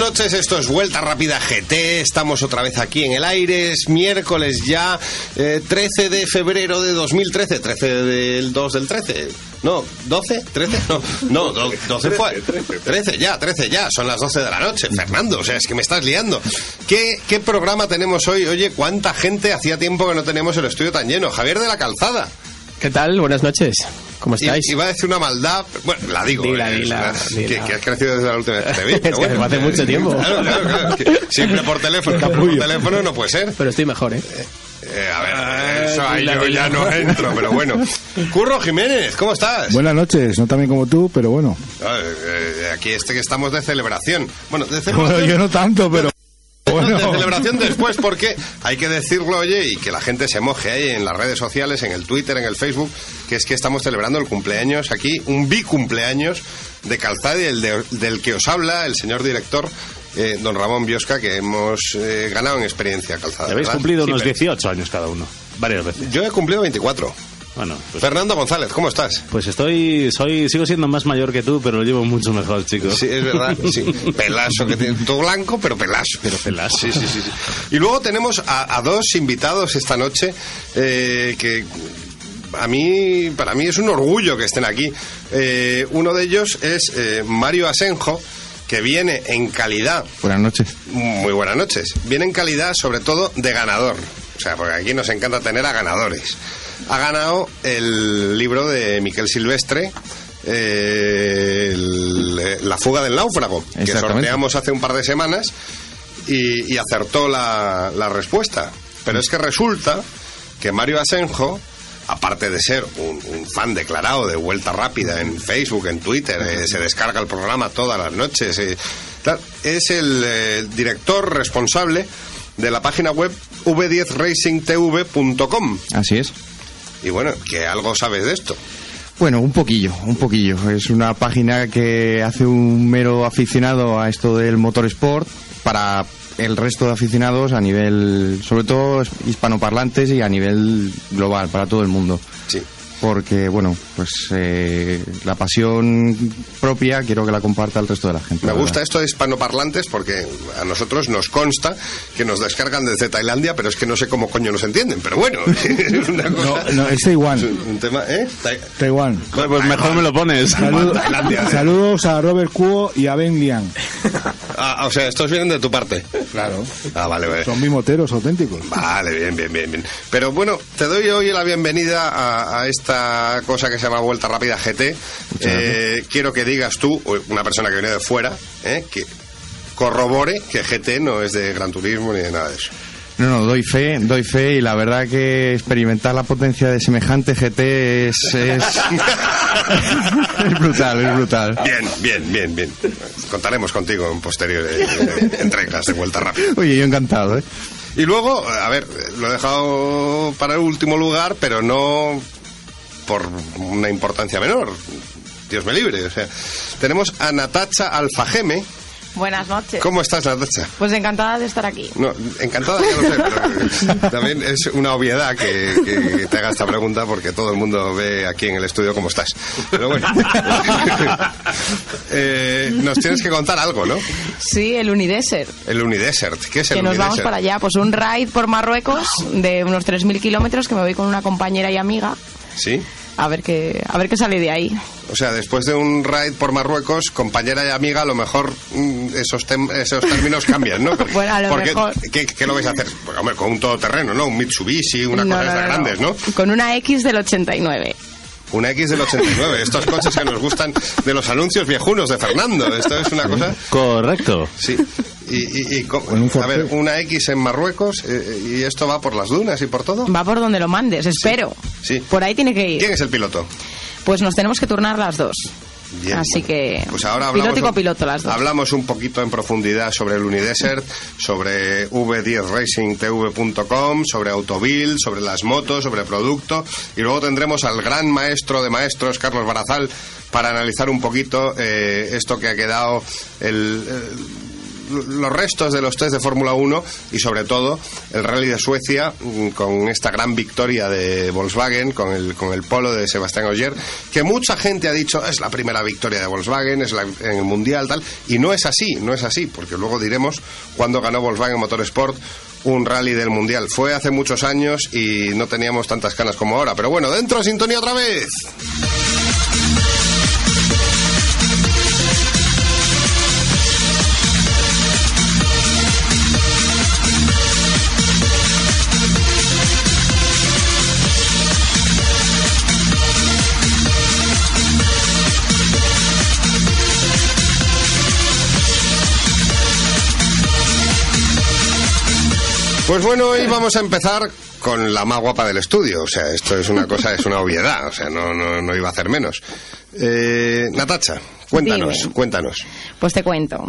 noches, esto es Vuelta Rápida GT, estamos otra vez aquí en el aire, es miércoles ya, eh, 13 de febrero de 2013, 13 del 2 del 13, no, 12, 13, no, no, do- 12 fue, 13 ya, 13 ya, son las 12 de la noche, Fernando, o sea, es que me estás liando. ¿Qué, qué programa tenemos hoy? Oye, ¿cuánta gente hacía tiempo que no tenemos el estudio tan lleno? Javier de la Calzada. ¿Qué tal? Buenas noches. ¿Cómo estáis? Iba a decir una maldad, bueno, la digo, Dila, eh, dila. Que, que has crecido desde la última vez que te vi. Es que bueno. hace mucho tiempo. Claro, claro, claro, siempre por teléfono, siempre por teléfono no puede ser. Pero estoy mejor, ¿eh? Eh, a ver, eso ahí yo dila. ya no entro, pero bueno. Curro Jiménez, ¿cómo estás? Buenas noches, no tan bien como tú, pero bueno. Ah, eh, aquí este que estamos de celebración. Bueno, de Bueno, celebración. yo no tanto, pero bueno. de celebración después porque hay que decirlo, oye, y que la gente se moje ahí en las redes sociales, en el Twitter, en el Facebook, que es que estamos celebrando el cumpleaños aquí, un bicumpleaños de Calzada y el de- del que os habla el señor director, eh, don Ramón Biosca, que hemos eh, ganado en experiencia Calzada. Habéis ¿verdad? cumplido Sí, unos pero- 18 años cada uno, varias veces. Yo he cumplido 24. Bueno, pues, Fernando González, ¿cómo estás? pues estoy, soy, sigo siendo más mayor que tú, pero lo llevo mucho mejor, chicos. Sí, es verdad. Sí. Pelazo, que tiene todo blanco, pero pelazo. Pero pelazo. Sí, sí, sí. sí. Y luego tenemos a, a dos invitados esta noche eh, que a mí, para mí es un orgullo que estén aquí. Eh, uno de ellos es eh, Mario Asenjo, que viene en calidad Buenas noches. muy buenas noches. Viene en calidad, sobre todo, de ganador. O sea, porque aquí nos encanta tener a ganadores. Ha ganado el libro de Miquel Silvestre, eh, el- eh, La fuga del náufrago, que sorteamos hace un par de semanas y, y acertó la, la respuesta. Pero es que resulta que Mario Asenjo, aparte de ser un, un fan declarado de Vuelta Rápida en Facebook, en Twitter, eh, se descarga el programa todas las noches, eh, es el director responsable de la página web v10racingtv.com. Así es. Y bueno, que algo sabes de esto. Bueno, un poquillo, un poquillo. Es una página que hace un mero aficionado a esto del motorsport para el resto de aficionados a nivel, sobre todo hispanoparlantes y a nivel global, para todo el mundo. Sí. Porque, bueno, pues eh, la pasión propia quiero que la comparta el resto de la gente. Me la gusta verdad. esto de hispanoparlantes porque a nosotros nos consta que nos descargan desde Tailandia, pero es que no sé cómo coño nos entienden. Pero bueno, es una cosa. No, no, es Taiwán. es un tema, ¿eh? Tai- Taiwán. Pues, pues mejor me lo pones. Salud- Tailandia, eh. saludos a Robert Kuo y a Ben Liang. Ah, o sea, estos vienen de tu parte. Claro. Ah, vale, vale. Son mimoteros auténticos. Vale, bien, bien, bien, bien. Pero bueno, te doy hoy la bienvenida a, a esta cosa que se llama Vuelta Rápida GT. Eh, quiero que digas tú, una persona que viene de fuera, eh, que corrobore que GT no es de Gran Turismo ni de nada de eso. No, no, doy fe, doy fe y la verdad que experimentar la potencia de semejante GT es, es, es brutal, es brutal. Bien, bien, bien, bien. Contaremos contigo en posteriores eh, entregas de Vuelta Rápida. Oye, yo encantado, ¿eh? Y luego, a ver, lo he dejado para el último lugar, pero no por una importancia menor. Dios me libre. O sea, tenemos a Natacha Alfajeme. Buenas noches. ¿Cómo estás, Natacha? Pues encantada de estar aquí. No, encantada, ya lo sé, pero también es una obviedad que, que te haga esta pregunta porque todo el mundo ve aquí en el estudio cómo estás. Pero bueno, Eh, nos tienes que contar algo, ¿no? Sí, el Unidesert. El Unidesert. ¿Qué es el Que nos vamos para allá. Pues un ride por Marruecos de unos 3.000 kilómetros que me voy con una compañera y amiga. Sí. A ver qué, a ver qué sale de ahí. O sea, después de un ride por Marruecos, compañera y amiga, a lo mejor mm, esos, tem- esos términos cambian, ¿no? Bueno, a lo Porque, mejor. ¿qué, qué lo vais a hacer? Pues, hombre, con un todoterreno, ¿no? Un Mitsubishi, una No, cosa no, no. grandes, ¿no? Con una X del 89. Una X del 89. Estos coches que nos gustan de los anuncios viejunos de Fernando. Esto es una cosa... Correcto. Sí. Y, y- y co- Con un a ver, una X en Marruecos eh, y esto va por las dunas y por todo. Va por donde lo mandes, espero. Sí. Por ahí tiene que ¿Quién ir. es el piloto? Pues nos tenemos que turnar las dos. Bien, Así bueno. que. Pues ahora hablamos piloto copiloto las dos. Hablamos un poquito en profundidad sobre el Unidesert, sobre v10racingtv.com, sobre Autobil, sobre las motos, sobre producto. Y luego tendremos al gran maestro de maestros, Carlos Barazal, para analizar un poquito eh, esto que ha quedado el, el- los restos de los test de Fórmula 1 y sobre todo el Rally de Suecia mm, con esta gran victoria de Volkswagen, con el, con el polo de Sebastián Ogier, que mucha gente ha dicho es la primera victoria de Volkswagen, es la, en el Mundial, tal, y no es así, no es así, porque luego diremos cuando ganó Volkswagen Motorsport un rally del Mundial. Fue hace muchos años y no teníamos tantas canas como ahora, pero bueno, dentro de sintonía otra vez. Pues bueno, hoy vamos a empezar con la más guapa del estudio. O sea, esto es una cosa, es una obviedad. O sea, no, no, no iba a hacer menos. Eh, Natacha, cuéntanos, Dime. cuéntanos. Pues te cuento.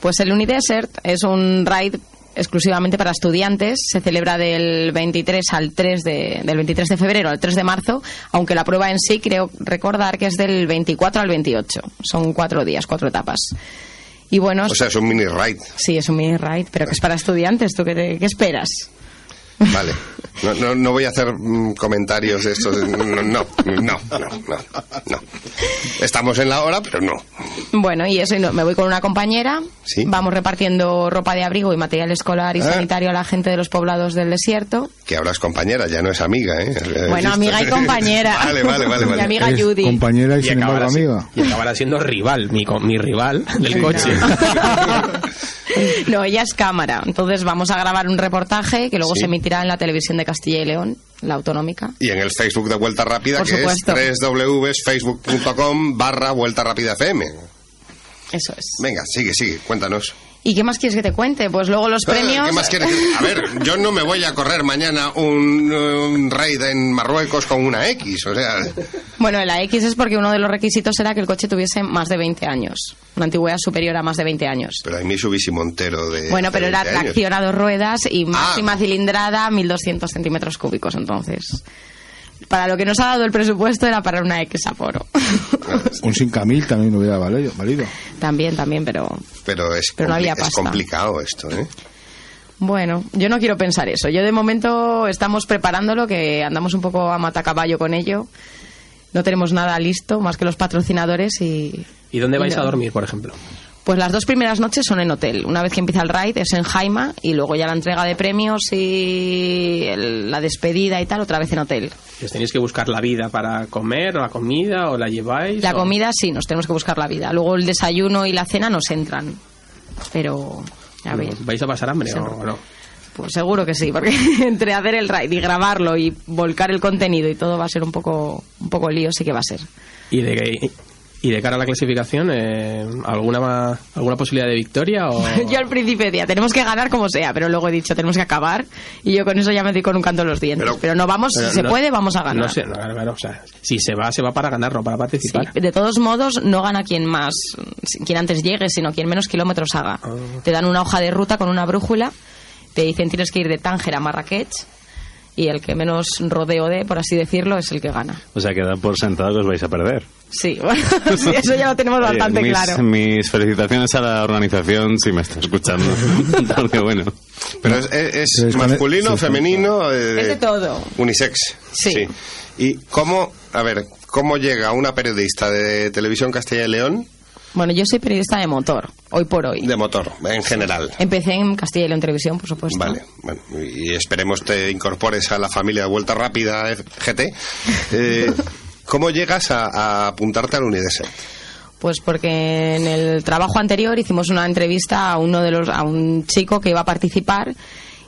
Pues el Unidesert es un ride exclusivamente para estudiantes. Se celebra del 23 al 3 de, del 23 de febrero al 3 de marzo, aunque la prueba en sí creo recordar que es del 24 al 28. Son cuatro días, cuatro etapas. Y bueno, O sea, es un mini ride. sí, es un mini ride, pero que es para estudiantes. ¿Tú qué, te- qué esperas? Vale. No, no, no voy a hacer mm, comentarios de estos. No, no, no, no, no. Estamos en la hora, pero no. Bueno, y eso, y no- me voy con una compañera. Sí. Vamos repartiendo ropa de abrigo y material escolar y Ah. sanitario a la gente de los poblados del desierto. Que ahora es compañera, ya no es amiga, ¿eh? Bueno, amiga y compañera. Vale, vale, vale. Mi vale. amiga Es Judy. compañera y, Y sin embargo amiga. y acabará siendo rival, mi, mi rival del coche. No, ella es cámara. Entonces vamos a grabar un reportaje que luego Sí. se emitirá en la televisión de Castilla y León, la autonómica. Y en el Facebook de Vuelta Rápida, Por que supuesto. es www.facebook.com barra Vuelta Rápida FM. Eso es. Venga, sigue, sigue, cuéntanos. ¿Y qué más quieres que te cuente? Pues luego los premios. ¿Qué más quieres? A ver, yo no me voy a correr mañana un, un raid en Marruecos con una X, o sea... Bueno, la X es porque uno de los requisitos era que el coche tuviese más de 20 años. Una antigüedad superior a más de 20 años. Pero hay Mitsubishi Montero de... Bueno, pero era 20 años. tracción a dos ruedas y Ah. máxima cilindrada 1200 centímetros cúbicos. Entonces, para lo que nos ha dado el presupuesto era para una X Aforo. Un 5000 también hubiera valido. valido. también, también, pero Pero es, Pero no había es complicado esto, ¿eh? bueno, yo no quiero pensar eso. Yo de momento estamos preparándolo, que andamos un poco a matacaballo con ello. No tenemos nada listo más que los patrocinadores y. ¿Y dónde vais y a dormir, por ejemplo? Pues las dos primeras noches son en hotel. Una vez que empieza el ride es en Jaima y luego ya la entrega de premios y el- la despedida y tal, otra vez en hotel. ¿Y ¿Os tenéis que buscar la vida para comer, o la comida, o la lleváis? La o- comida sí, nos tenemos que buscar la vida. Luego el desayuno y la cena nos entran. Pero, a ver, ¿Vais a pasar hambre o no? pues seguro que sí, porque entre hacer el ride y grabarlo y volcar el contenido y todo va a ser un poco, un poco lío, sí que va a ser. ¿Y de, y de cara a la clasificación, eh, ¿alguna, ¿alguna posibilidad de victoria? O... Yo al principio decía, tenemos que ganar como sea, pero luego he dicho, tenemos que acabar y yo con eso ya me doy con un canto en los dientes. Pero, Pero- no vamos, Pero si se puede, vamos a ganar. No sé, no, claro, claro, o sea, si se va, se va para ganar, no para Sí, participar. de todos modos, no gana quien más, quien antes llegue, sino quien menos kilómetros haga. Ah. Te dan una hoja de ruta con una brújula, te dicen tienes que ir de Tánger a Marrakech y el que menos rodeo dé, por así decirlo, es el que gana. O sea, que da por sentado que os vais a perder. Sí, bueno, sí, eso ya lo tenemos Oye, bastante mis, claro. mis felicitaciones a la organización si me está escuchando. Porque bueno, Pero es, masculino, sí, sí. femenino... eh, Es de todo. Unisex. Sí. ¿Y cómo, a ver, cómo llega una periodista de Televisión Castilla y León Bueno, yo soy periodista de motor, hoy por hoy. de motor, en general? Empecé en Castilla y León Televisión, por supuesto. Vale, bueno, y esperemos te incorpores a la familia de Vuelta Rápida GT. Eh, ¿Cómo llegas a, a apuntarte al Unideset? Pues porque en el trabajo anterior hicimos una entrevista a uno de los a un chico que iba a participar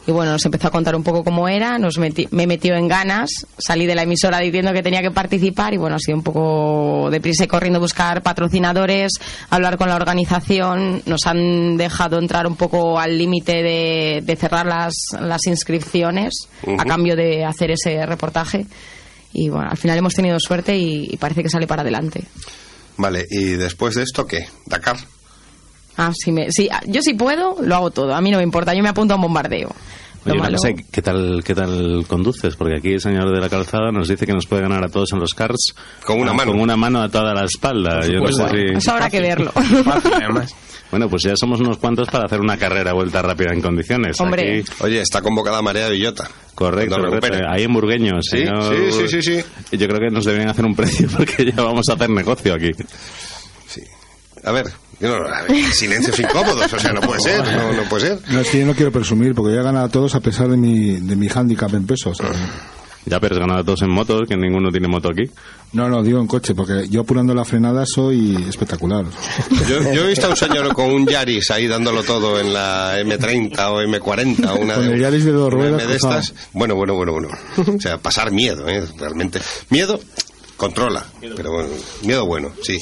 y bueno, nos empezó a contar un poco cómo era, nos me metió en ganas, salí de la emisora diciendo que tenía que participar y bueno, ha sido un poco deprisa y corriendo a buscar patrocinadores, hablar con la organización, nos han dejado entrar un poco al límite de, de cerrar las, las inscripciones a cambio de hacer ese reportaje y bueno, al final hemos tenido suerte y- y parece que sale para adelante. Vale, ¿y después de esto qué? ¿Dakar? Ah, sí, me, sí, ah, yo si puedo, lo hago todo. A mí no me importa, yo me apunto a un bombardeo. Oye, una Tómalo. cosa, ¿qué tal, ¿qué tal conduces? Porque aquí el señor de la calzada nos dice que nos puede ganar a todos en los karts. Con una ah, mano. Con una mano a toda la espalda. Yo no sé si- Eso habrá que verlo. Fácil, además. Bueno, pues ya somos unos cuantos para hacer una carrera vuelta rápida en condiciones. Hombre. Aquí- Oye, está convocada Marea Villota. correcto, Cuando correcto. recupere. Ahí en Burgueño, Sí, señor. sí, sí, sí, sí. Y Yo creo que nos deberían hacer un precio porque ya vamos a hacer negocio aquí. Sí. A ver, yo no- ver, silencios incómodos, o sea, no puede ser, no, no puede ser. No, es que yo no quiero presumir, porque ya he ganado a todos a pesar de mi, de mi hándicap en peso. o sea, Ya, pero has ganado a todos en motos, que ninguno tiene moto aquí. no, no, digo en coche, porque yo apurando la frenada soy espectacular. Yo, yo he visto a un señor con un Yaris ahí dándolo todo en la M30 o M40 o una Con el Yaris de dos ruedas de estas. Bueno, bueno, bueno, bueno. O sea, pasar miedo, ¿eh? Realmente. Miedo controla, pero bueno, miedo bueno, sí.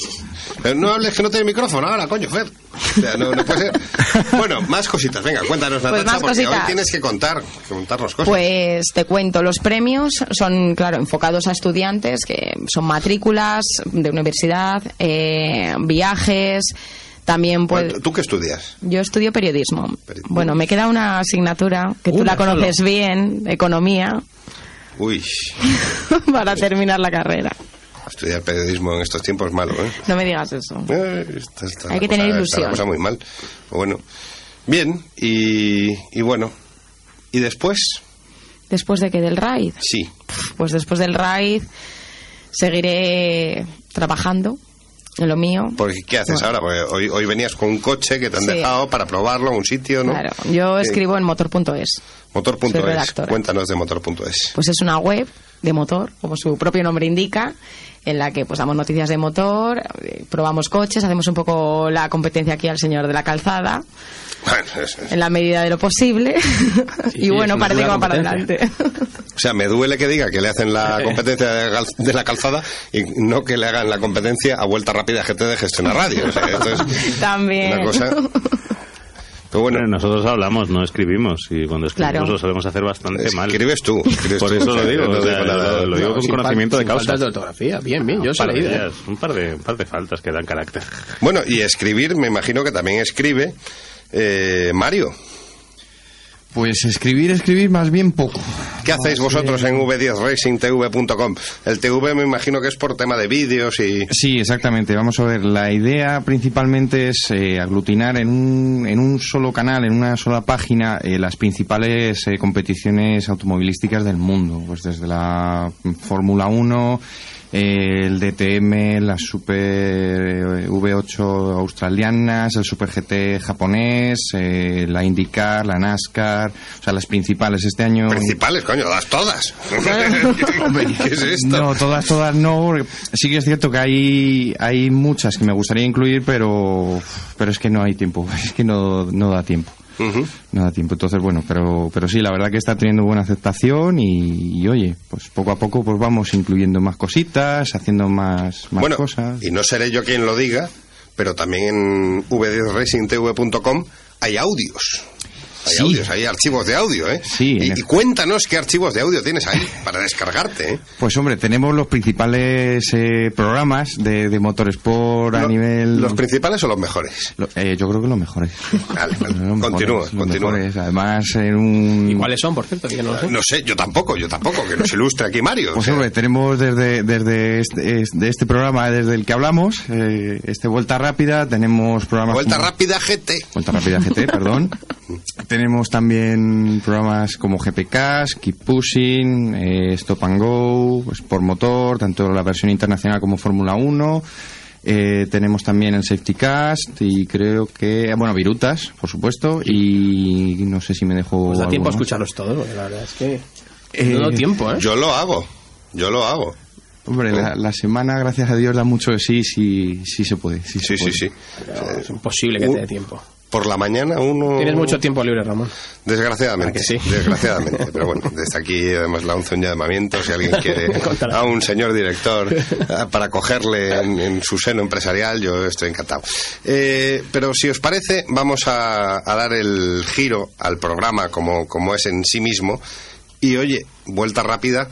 Pero no hables que no tiene micrófono ahora, coño, Fer. O sea, no, no puede ser. Bueno, más cositas, venga, cuéntanos, Pues Natacha, más porque hoy cositas. tienes que contar, contarnos cosas. Pues te cuento, los premios son, claro, enfocados a estudiantes, que son matrículas de universidad, eh, viajes, también pues... ¿Tú qué estudias? Yo estudio periodismo. Periodismo. Bueno, me queda una asignatura que tú la conoces bien, economía, Uy, para terminar la carrera. estudiar periodismo en estos tiempos es malo, ¿eh? No me digas eso. Eh, está- está Hay que cosa- tener está ilusión. la cosa muy mal. Pero bueno, bien, y, y bueno, y después, Después de que del raid, sí, pues después del raid seguiré trabajando lo mío. porque ¿qué haces Bueno. ahora? Porque hoy, hoy venías con un coche que te han Sí. dejado para probarlo en un sitio, ¿no? Claro, yo Eh, escribo en motor.es. Motor.es, cuéntanos de motor.es. Pues es una web de motor, como su propio nombre indica, en la que pues damos noticias de motor, eh, probamos coches, hacemos un poco la competencia aquí al señor de la calzada, Bueno, es- es- en la medida de lo posible. y bueno, parece que va para adelante. o sea, me duele que diga que le hacen la competencia de, la calzada y no que le hagan la competencia a vuelta rápida GT de gestión a radio. O sea, esto es También. una cosa... Pero bueno, Bueno, nosotros hablamos, no escribimos. Y cuando escribimos Claro. lo solemos hacer bastante mal. escribes tú. escribes Por tú, eso lo digo. no o sea, lo, lo digo No, con conocimiento de causa. faltas de ortografía. Bien, bien, yo un, par de leído. ¿eh? ellas, un par de un par de faltas que dan carácter. Bueno, y escribir, me imagino que también escribe eh, Mario. Pues escribir, escribir más bien poco. ¿Qué hacéis vosotros en v10racingtv.com? El TV me imagino que es por tema de vídeos y... Sí, exactamente. Vamos a ver, la idea principalmente es eh, aglutinar en un, en un solo canal, en una sola página, eh, las principales eh, competiciones automovilísticas del mundo. Pues desde la Fórmula 1, eh, el DTM, las Super eh, V8 australianas, el Super GT japonés, eh, la IndyCar, la NASCAR, o sea, las principales. Este año... Principales, coño, las todas. ¿Qué es esto? No, todas, todas no. Sí que es cierto que hay, hay muchas que me gustaría incluir, pero, pero es que no hay tiempo. Es que no, no da tiempo. No da tiempo. Entonces, bueno, pero, pero sí, la verdad que está teniendo buena aceptación y, y, oye, pues poco a poco pues vamos incluyendo más cositas, haciendo más, más bueno, cosas. y no seré yo quien lo diga, pero también en v10racingtv.com hay audios. Hay Sí. audios, hay archivos de audio, ¿eh? Sí, Y, y cuéntanos qué archivos de audio tienes ahí para descargarte, ¿eh? Pues hombre, tenemos los principales eh, programas de, de Motorsport a Lo- nivel... ¿Los principales o los mejores? Lo- eh, yo creo que los mejores. Vale, vale. Los mejores, Continúa, los continúa. mejores. Además, en un... ¿Y cuáles son, por cierto? Que no lo sé. No sé, yo tampoco, yo tampoco, que nos ilustre aquí Mario. o Pues sea, hombre, tenemos desde, desde este, este programa, desde el que hablamos, eh, este Vuelta Rápida, tenemos programas... Vuelta como- rápida GT. Vuelta Rápida GT, perdón. tenemos también programas como GPK, Keep Pushing, eh, Stop and Go, Sport Motor, tanto la versión internacional como Fórmula 1. Eh, tenemos también el Safety Cast y creo que, bueno, Virutas, por supuesto, y no sé si me dejo... Pues da tiempo a escucharlos todos, porque la verdad es que... Eh, no da tiempo, ¿eh? Yo lo hago, yo lo hago. Hombre, la, la semana, gracias a Dios, da mucho de sí, sí, sí se puede. Sí, se Sí, sí, puede. sí. Pero es imposible que Uh, te dé tiempo. Por la mañana uno... Tienes mucho tiempo libre, Ramón. Desgraciadamente, ¿A que sí? desgraciadamente. Pero bueno, desde aquí además lanzo un llamamiento si alguien quiere a un señor director eh, para cogerle en, en su seno empresarial, yo estoy encantado. Eh, pero si os parece, vamos a, a dar el giro al programa como, como es en sí mismo. Y oye, vuelta rápida,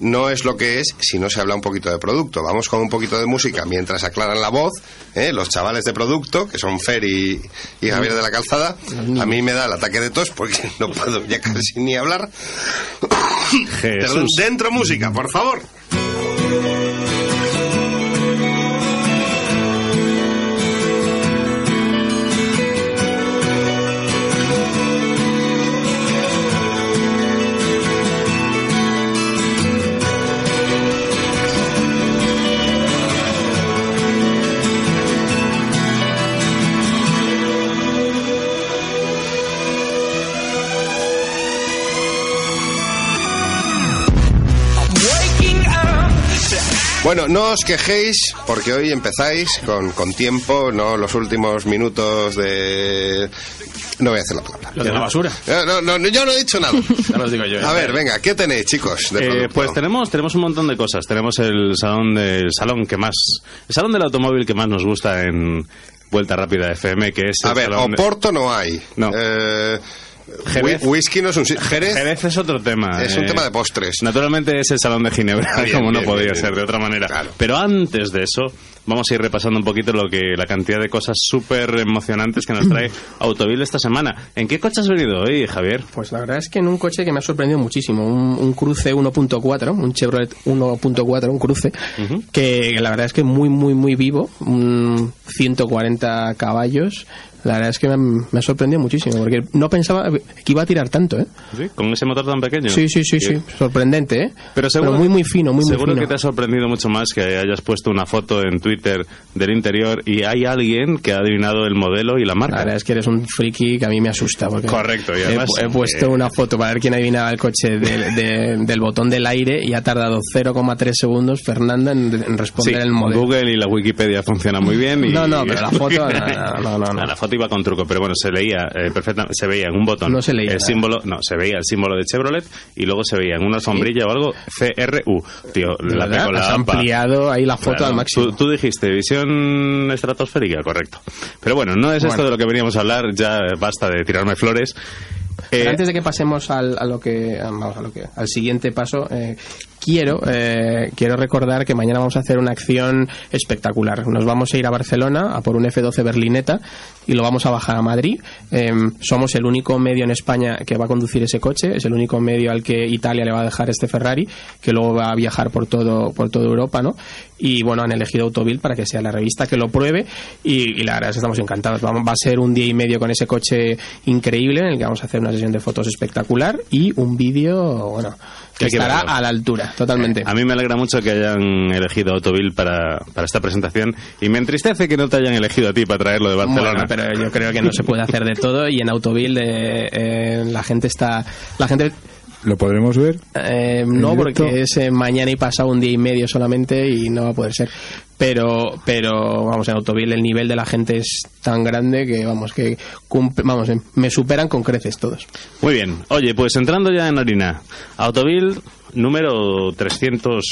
no es lo que es si no se habla un poquito de producto. Vamos con un poquito de música mientras aclaran la voz, ¿eh? los chavales de producto, que son Fer y, y Javier de la Calzada. A mí me da el ataque de tos porque no puedo ya casi ni hablar. Perdón, dentro música, por favor. No os quejéis porque hoy empezáis con, con tiempo, no los últimos minutos de... No voy a hacer la palabra. Lo de la basura. Eh, No, no, no, yo no he dicho nada. Ya los digo yo. A ver, venga, ¿qué tenéis, chicos? de Eh, pues tenemos tenemos un montón de cosas. Tenemos el salón del salón que más el salón del automóvil que más nos gusta en Vuelta Rápida FM, que es el A ver, salón de- Oporto no hay. No. Eh, Jerez. whi- whisky no es un... Jerez, Jerez es otro tema. es un eh, tema de postres. Naturalmente es el Salón de Ginebra, Ah, bien, como no podía bien, ser bien. de otra manera. Claro. Pero antes de eso, vamos a ir repasando un poquito lo que la cantidad de cosas súper emocionantes que nos trae Autovil esta semana. ¿En qué coche has venido hoy, Javier? Pues la verdad es que en un coche que me ha sorprendido muchísimo, un, un cruce 1.4, un Chevrolet 1.4, un cruce, que la verdad es que muy, muy, muy vivo, un 140 caballos. La verdad es que me, ha- me ha sorprendido muchísimo, porque no pensaba que iba a tirar tanto, ¿eh? ¿Sí? ¿Con ese motor tan pequeño? Sí, sí, sí, sí, sorprendente, ¿eh? Pero seguro muy, muy fino, muy, muy seguro fino. que te ha sorprendido mucho más que hayas puesto una foto en Twitter del interior y hay alguien que ha adivinado el modelo y la La marca. verdad es que eres un friki que a mí me asusta. Porque Correcto, y además, he puesto eh, una foto para ver quién adivinaba el coche del- de- del botón del aire y ha tardado 0,3 segundos Fernanda en, en Sí, responder el modelo. Google y la Wikipedia funcionan muy bien. Y... No, no, pero la foto, no, no, no, no. La foto iba con truco, pero bueno, se leía eh, perfectamente, se veía en un botón No se leía el nada. símbolo, no, se veía el símbolo de Chevrolet y luego se veía en una alfombrilla o algo CRU. Tío, ¿De la con la Has ampliado ahí la foto Claro, al máximo. Tú, tú dijiste visión estratosférica, correcto. Pero bueno, no es esto de lo que veníamos a hablar, ya basta de tirarme flores. Eh, antes de que pasemos al, a lo que, vamos, a lo que al siguiente paso, eh, quiero eh, quiero recordar que mañana vamos a hacer una acción espectacular. Nos vamos a ir a Barcelona a por un F12 Berlineta y lo vamos a bajar a Madrid. Eh, somos el único medio en España que va a conducir ese coche, es el único medio al que Italia le va a dejar este Ferrari, que luego va a viajar por todo por toda Europa, ¿no? Y bueno, han elegido Autovil para que sea la revista que lo pruebe y, y la verdad es que estamos encantados. Vamos, va a ser un día y medio con ese coche increíble en el que vamos a hacer una sesión de fotos espectacular y un vídeo, bueno, que estará verlo. a la altura, totalmente. A mí me alegra mucho que hayan elegido Autovil para, para esta presentación y me entristece que no te hayan elegido a ti para traerlo de Barcelona. Bueno, pero yo creo que no se puede hacer de todo y en Autovil eh, eh, la gente está la gente ¿Lo podremos ver? Eh, no, directo? porque es eh, mañana y pasado un día y medio solamente y no va a poder ser. Pero, pero vamos, en Autovil el nivel de la gente es tan grande que, vamos, que cumple- vamos, eh, me superan con creces todos. Muy bien. Oye, pues entrando ya en harina. Autovil número 300.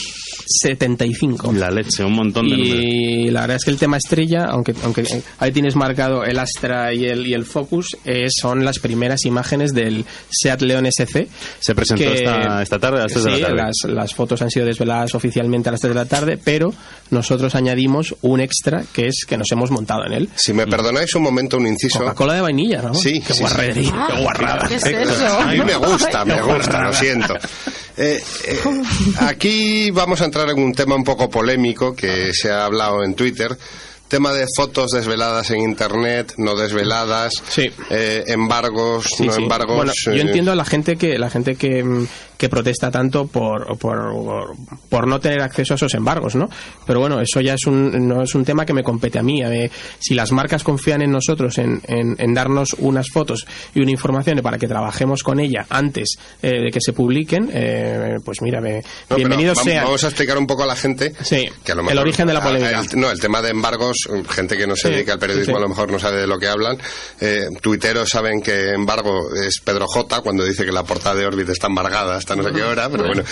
75. La leche, un montón de números. Y la verdad es que el tema estrella, aunque, aunque ahí tienes marcado el Astra y el, y el Focus, eh, son las primeras imágenes del Seat León SC. Se presentó que- esta, esta tarde a las 3 de sí, la tarde. Las, las fotos han sido desveladas oficialmente a las 3 de la tarde, pero nosotros añadimos un extra que es que nos hemos montado en él. Si me perdonáis un momento, un inciso. Coca-Cola de vainilla, ¿no? Sí, Qué sí, guarrería, Ah, qué guarrada. ¿Qué es eso? A mí me gusta, me gusta, lo siento. Eh, eh, aquí vamos a entrar en un tema un poco polémico que se ha hablado en Twitter. Tema de fotos desveladas en internet, no desveladas, Sí. eh, embargos, Sí, no sí. embargos. Bueno, yo eh, entiendo a la gente que la gente que, mm, que protesta tanto por, por, por no tener acceso a esos embargos, ¿no? Pero bueno, eso ya es un, no es un tema que me compete a mí. A ver, si las marcas confían en nosotros, en, en, en darnos unas fotos y una información para que trabajemos con ella antes eh, de que se publiquen, eh, pues mira, me- no, bienvenidos sean. Vamos a explicar un poco a la gente Sí, que a lo el origen de la polémica. el- no, el tema de embargos, gente que no se Sí, dedica al periodismo sí. a lo mejor no sabe de lo que hablan. Eh, tuiteros saben que embargo es Pedro J cuando dice que la portada de Orbit está embargada hasta no sé qué hora, pero bueno.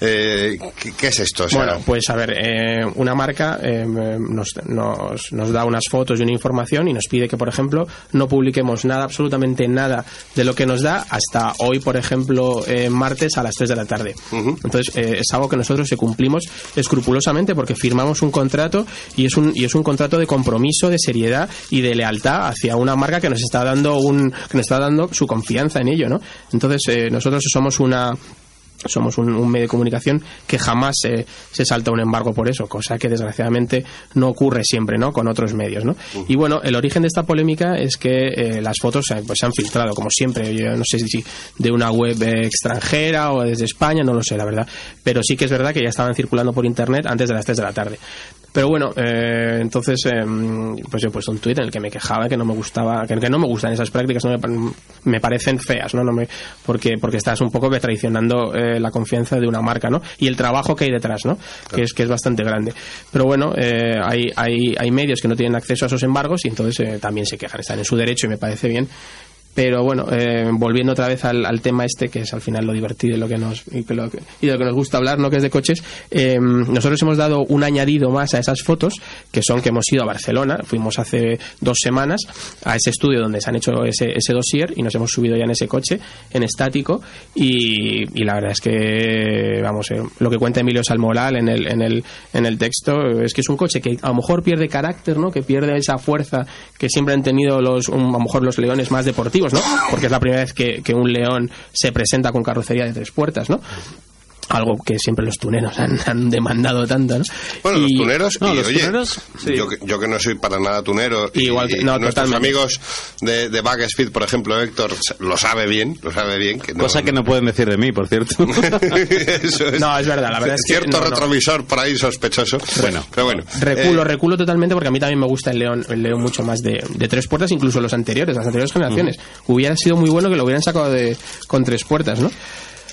Eh, ¿qué, qué es esto? O sea, Bueno, pues a ver, eh, una marca eh, nos, nos, nos da unas fotos y una información y nos pide que, por ejemplo, no publiquemos nada, absolutamente nada de lo que nos da hasta hoy, por ejemplo, eh, martes a las 3 de la tarde. Entonces, eh, es algo que nosotros se cumplimos escrupulosamente porque firmamos un contrato y es un, y es un contrato de compromiso, de seriedad y de lealtad hacia una marca que nos está dando un, que nos está dando su confianza en ello, ¿no? Entonces, eh, nosotros somos una somos un, un medio de comunicación que jamás se, se salta un embargo por eso, cosa que desgraciadamente no ocurre siempre, ¿no? Con otros medios, ¿no? Y bueno, el origen de esta polémica es que eh, las fotos pues se han filtrado, como siempre, yo no sé si de una web extranjera o desde España, no lo sé, la verdad, pero sí que es verdad que ya estaban circulando por internet antes de las 3 de la tarde. Pero bueno, eh, entonces eh, pues yo he puesto un tuit en el que me quejaba que no me gustaba, que, que no me gustan esas prácticas, no me, me parecen feas, ¿no? no me, porque, porque estás un poco traicionando eh, la confianza de una marca, ¿no? Y el trabajo que hay detrás, ¿no? Que es que es bastante grande. Pero bueno, eh, hay, hay, hay medios que no tienen acceso a esos embargos y entonces eh, también se quejan, están en su derecho y me parece bien. Pero bueno, eh, volviendo otra vez al, al tema este, que es al final lo divertido y lo que nos, y, lo y de lo que nos gusta hablar, ¿no? que es de coches, eh, nosotros hemos dado un añadido más a esas fotos, que son que hemos ido a Barcelona, fuimos hace dos semanas a ese estudio donde se han hecho ese, ese dossier y nos hemos subido ya en ese coche, en estático, y, y la verdad es que, vamos, eh, lo que cuenta Emilio Salmoral en el, en, el, en el texto es que es un coche que a lo mejor pierde carácter, ¿no? que pierde esa fuerza que siempre han tenido los, a lo mejor los leones más deportivos, ¿no? porque es la primera vez que, que un león se presenta con carrocería de tres puertas, ¿no? Algo que siempre los tuneros han, han demandado tanto, ¿no? Bueno, los Y- tuneros, no, y los oye, tuneros, sí. yo, que, yo que no soy para nada tunero, y- Igual que- y no, nuestros totalmente. amigos de, de Backspeed, por ejemplo, Héctor, lo sabe bien, lo sabe bien. Que no, Cosa que no pueden decir de mí, por cierto. Eso es. No, es verdad, la verdad es que Cierto no, no. retrovisor por ahí sospechoso. Bueno. pero bueno. Reculo, Eh, reculo totalmente porque a mí también me gusta el León, el León mucho más de, de tres puertas, incluso los anteriores, las anteriores generaciones. Hubiera sido muy bueno que lo hubieran sacado de, con tres puertas, ¿no?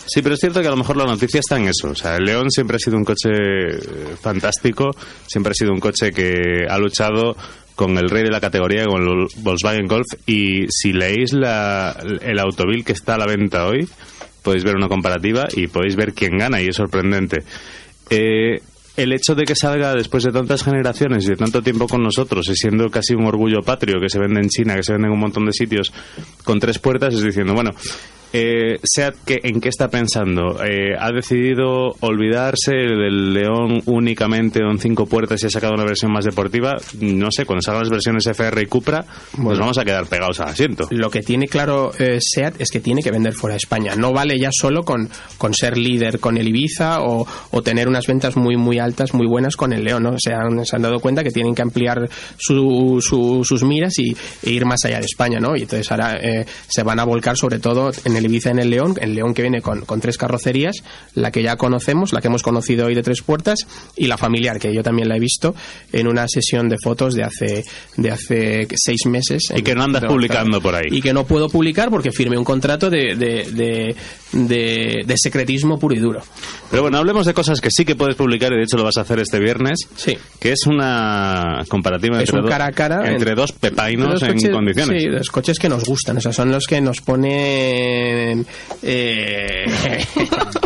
Sí, pero es cierto que a lo mejor la noticia está en eso. O sea, el León siempre ha sido un coche eh, fantástico, siempre ha sido un coche que ha luchado con el rey de la categoría, con el Volkswagen Golf. Y si leéis la, el automóvil que está a la venta hoy, podéis ver una comparativa y podéis ver quién gana, y es sorprendente. Eh, el hecho de que salga después de tantas generaciones y de tanto tiempo con nosotros, y siendo casi un orgullo patrio que se vende en China, que se vende en un montón de sitios con tres puertas, es diciendo, bueno, eh, Seat, que, ¿en qué está pensando? Eh, ¿Ha decidido olvidarse del León únicamente con cinco puertas y ha sacado una versión más deportiva? No sé, cuando salgan las versiones FR y Cupra, nos vamos a quedar pegados al asiento. Lo que tiene claro eh, SEAT es que tiene que vender fuera de España. No vale ya solo con, con ser líder con el Ibiza o, o tener unas ventas muy muy altas, muy buenas con el León. ¿no? Se, han, se han dado cuenta que tienen que ampliar su- su- sus miras y, e ir más allá de España. ¿no? Y entonces ahora eh, se van a volcar sobre todo en el Y en el León. El León que viene con, con tres carrocerías, la que ya conocemos, la que hemos conocido hoy de tres puertas y la familiar, que yo también la he visto en una sesión de fotos de hace, de hace seis meses. Y que no andas publicando por ahí. y que no puedo publicar porque firmé un contrato de, de, de, de- de secretismo puro y duro. Pero bueno, hablemos de cosas que sí que puedes publicar y de hecho lo vas a hacer este viernes. Sí. Que es una comparativa Es entre, un cara a cara entre en- dos pepainos en coches- condiciones. Sí, los coches que nos gustan, o sea, son los que nos ponen... Eh...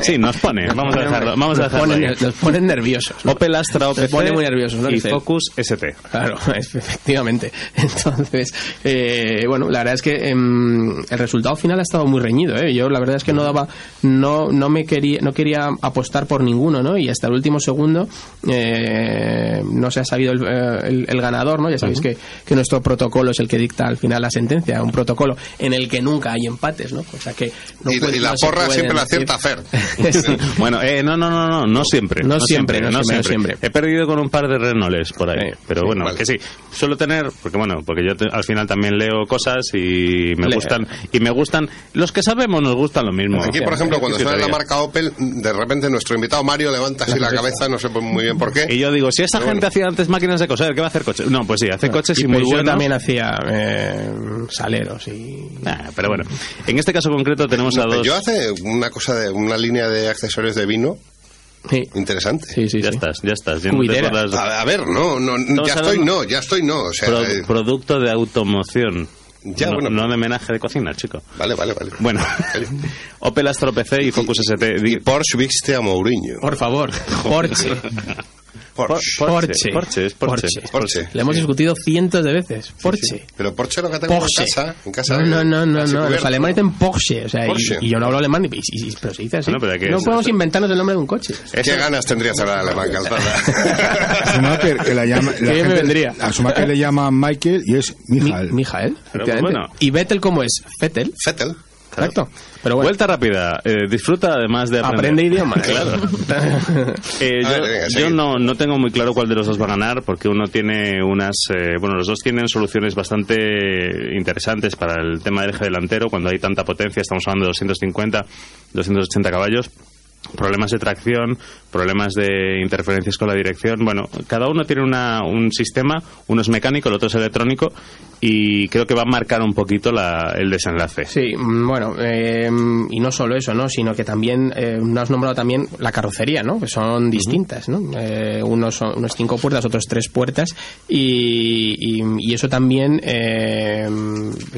Sí, nos pone. Vamos a dejarlo, vamos a nos, dejarlo ponen, nos ponen nerviosos. ¿no? Opel Astra Nos OPC pone muy nerviosos, ¿no? y Focus ST. Claro, efectivamente. Entonces, eh, bueno, la verdad es que em, el resultado final ha estado muy reñido. ¿eh? Yo la verdad es que no daba, no, no me quería, no quería apostar por ninguno, ¿no? Y hasta el último segundo eh, no se ha sabido el, eh, el- el ganador, ¿no? Ya sabéis que, que nuestro protocolo es el que dicta al final la sentencia, un protocolo en el que nunca hay empates, ¿no? O sea que no y, puede- y la no porra pueden siempre la acierta Fer. Sí. Bueno, eh, no, no, no, no, no siempre. No siempre, no siempre, no siempre. He perdido con un par de Renaults por ahí. Sí, pero sí, bueno, vale. que sí. Suelo tener, porque bueno, porque yo te- al final también leo cosas y me gustan. Y me gustan. Los que sabemos nos gustan lo mismo. Aquí, por ejemplo, cuando suena la marca Opel, de repente nuestro invitado Mario levanta así la cabeza, no sé muy bien por qué. Y yo digo, si esta Pero gente bueno. hacía antes máquinas de coser, ¿qué va a hacer coches? No, pues sí, hace coches y, y muy buenos. también hacía eh, saleros y Ah, pero bueno, en este caso concreto tenemos a dos. Yo hace una cosa de una línea de accesorios de vino Sí, interesante. sí, sí. ya sí. estás, ya estás. por las- A, a ver, no, no, ya estoy no, ya estoy no, o sea, Pro- eh, producto de automoción. Ya, no, bueno, no de menaje de cocina, chico. Vale, vale, vale. Bueno, Opel Astra PC y Focus ST. Y Di- Porsche viste a Mourinho. Por favor, Porsche. Porsche. Porsche. Porsche, Porsche. Porsche. Porsche. Le hemos discutido cientos de veces. Porsche. Pero Porsche lo que tengo Porsche. en casa. En casa no, no, no, no. Los alemanes dicen Porsche. O sea, y- Porsche. Y, yo no hablo alemán, y, y- y- pero se dice así. No podemos inventarnos el nombre de un coche. ¿Qué ganas tendrías de hablar alemán, A Calzada? Schumacher, que la llama, vendría. A Schumacher le llama Michael y es Mi- Michael. Bueno. ¿Y Vettel cómo es? Vettel. Vettel. Exacto. Pero bueno, Vuelta rápida. eh, disfruta además de aprender. aprende idiomas. Claro. Eh, yo ver, venga, yo seguid. no, no tengo muy claro cuál de los dos va a ganar porque uno tiene unas eh, bueno los dos tienen soluciones bastante interesantes para el tema del eje delantero cuando hay tanta potencia estamos hablando de 250 280 caballos problemas de tracción, problemas de interferencias con la dirección. Bueno, cada uno tiene una, un sistema, uno es mecánico, el otro es electrónico y creo que va a marcar un poquito la- el desenlace. Sí, mm, bueno, eh, y no solo eso, ¿no? Sino que también, eh, no has nombrado también la carrocería, ¿no? Que son distintas, ¿no? Eh, unos, son, unos cinco puertas, otros tres puertas, y, y- y eso también eh,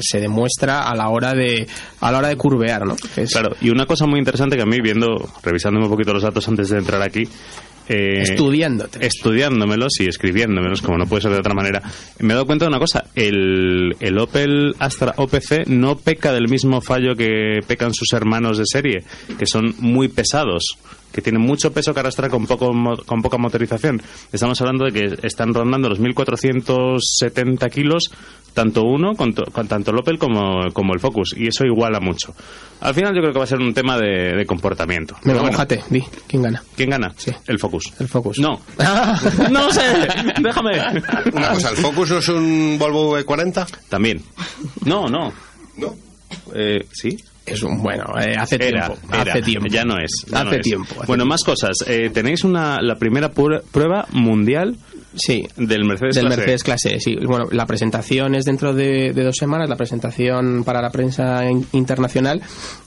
se demuestra a la hora de a la hora de curvear, ¿no? Es- Claro, y una cosa muy interesante que a mí, viendo, revisándome un poquito los datos antes de entrar aquí, eh, Estudiándote. estudiándomelos y escribiéndomelos, como no puede ser de otra manera, me he dado cuenta de una cosa, el, el Opel Astra OPC no peca del mismo fallo que pecan sus hermanos de serie, que son muy pesados que tienen mucho peso que arrastrar con, poco, mo- con poca motorización. Estamos hablando de que están rondando los 1.470 kilos, tanto uno, con, con tanto el Opel como, como el Focus, y eso iguala mucho. Al final yo creo que va a ser un tema de, de comportamiento. Venga, bueno, mójate, di, ¿quién gana? ¿Quién gana? Sí. El Focus. El Focus. No. no sé. Déjame. Una cosa, ¿el Focus no es un Volvo V40? También. No, no. No. Eh, ¿Sí? Es un, bueno, eh, hace Era, tiempo. era. hace tiempo. Ya no es. ya no hace es. tiempo. hace bueno, tiempo. más cosas. Eh, tenéis una, la primera prueba mundial Sí, del Mercedes del Clase E. Mercedes Clase E, sí. Bueno, la presentación es dentro de, de dos semanas, la presentación para la prensa in- internacional.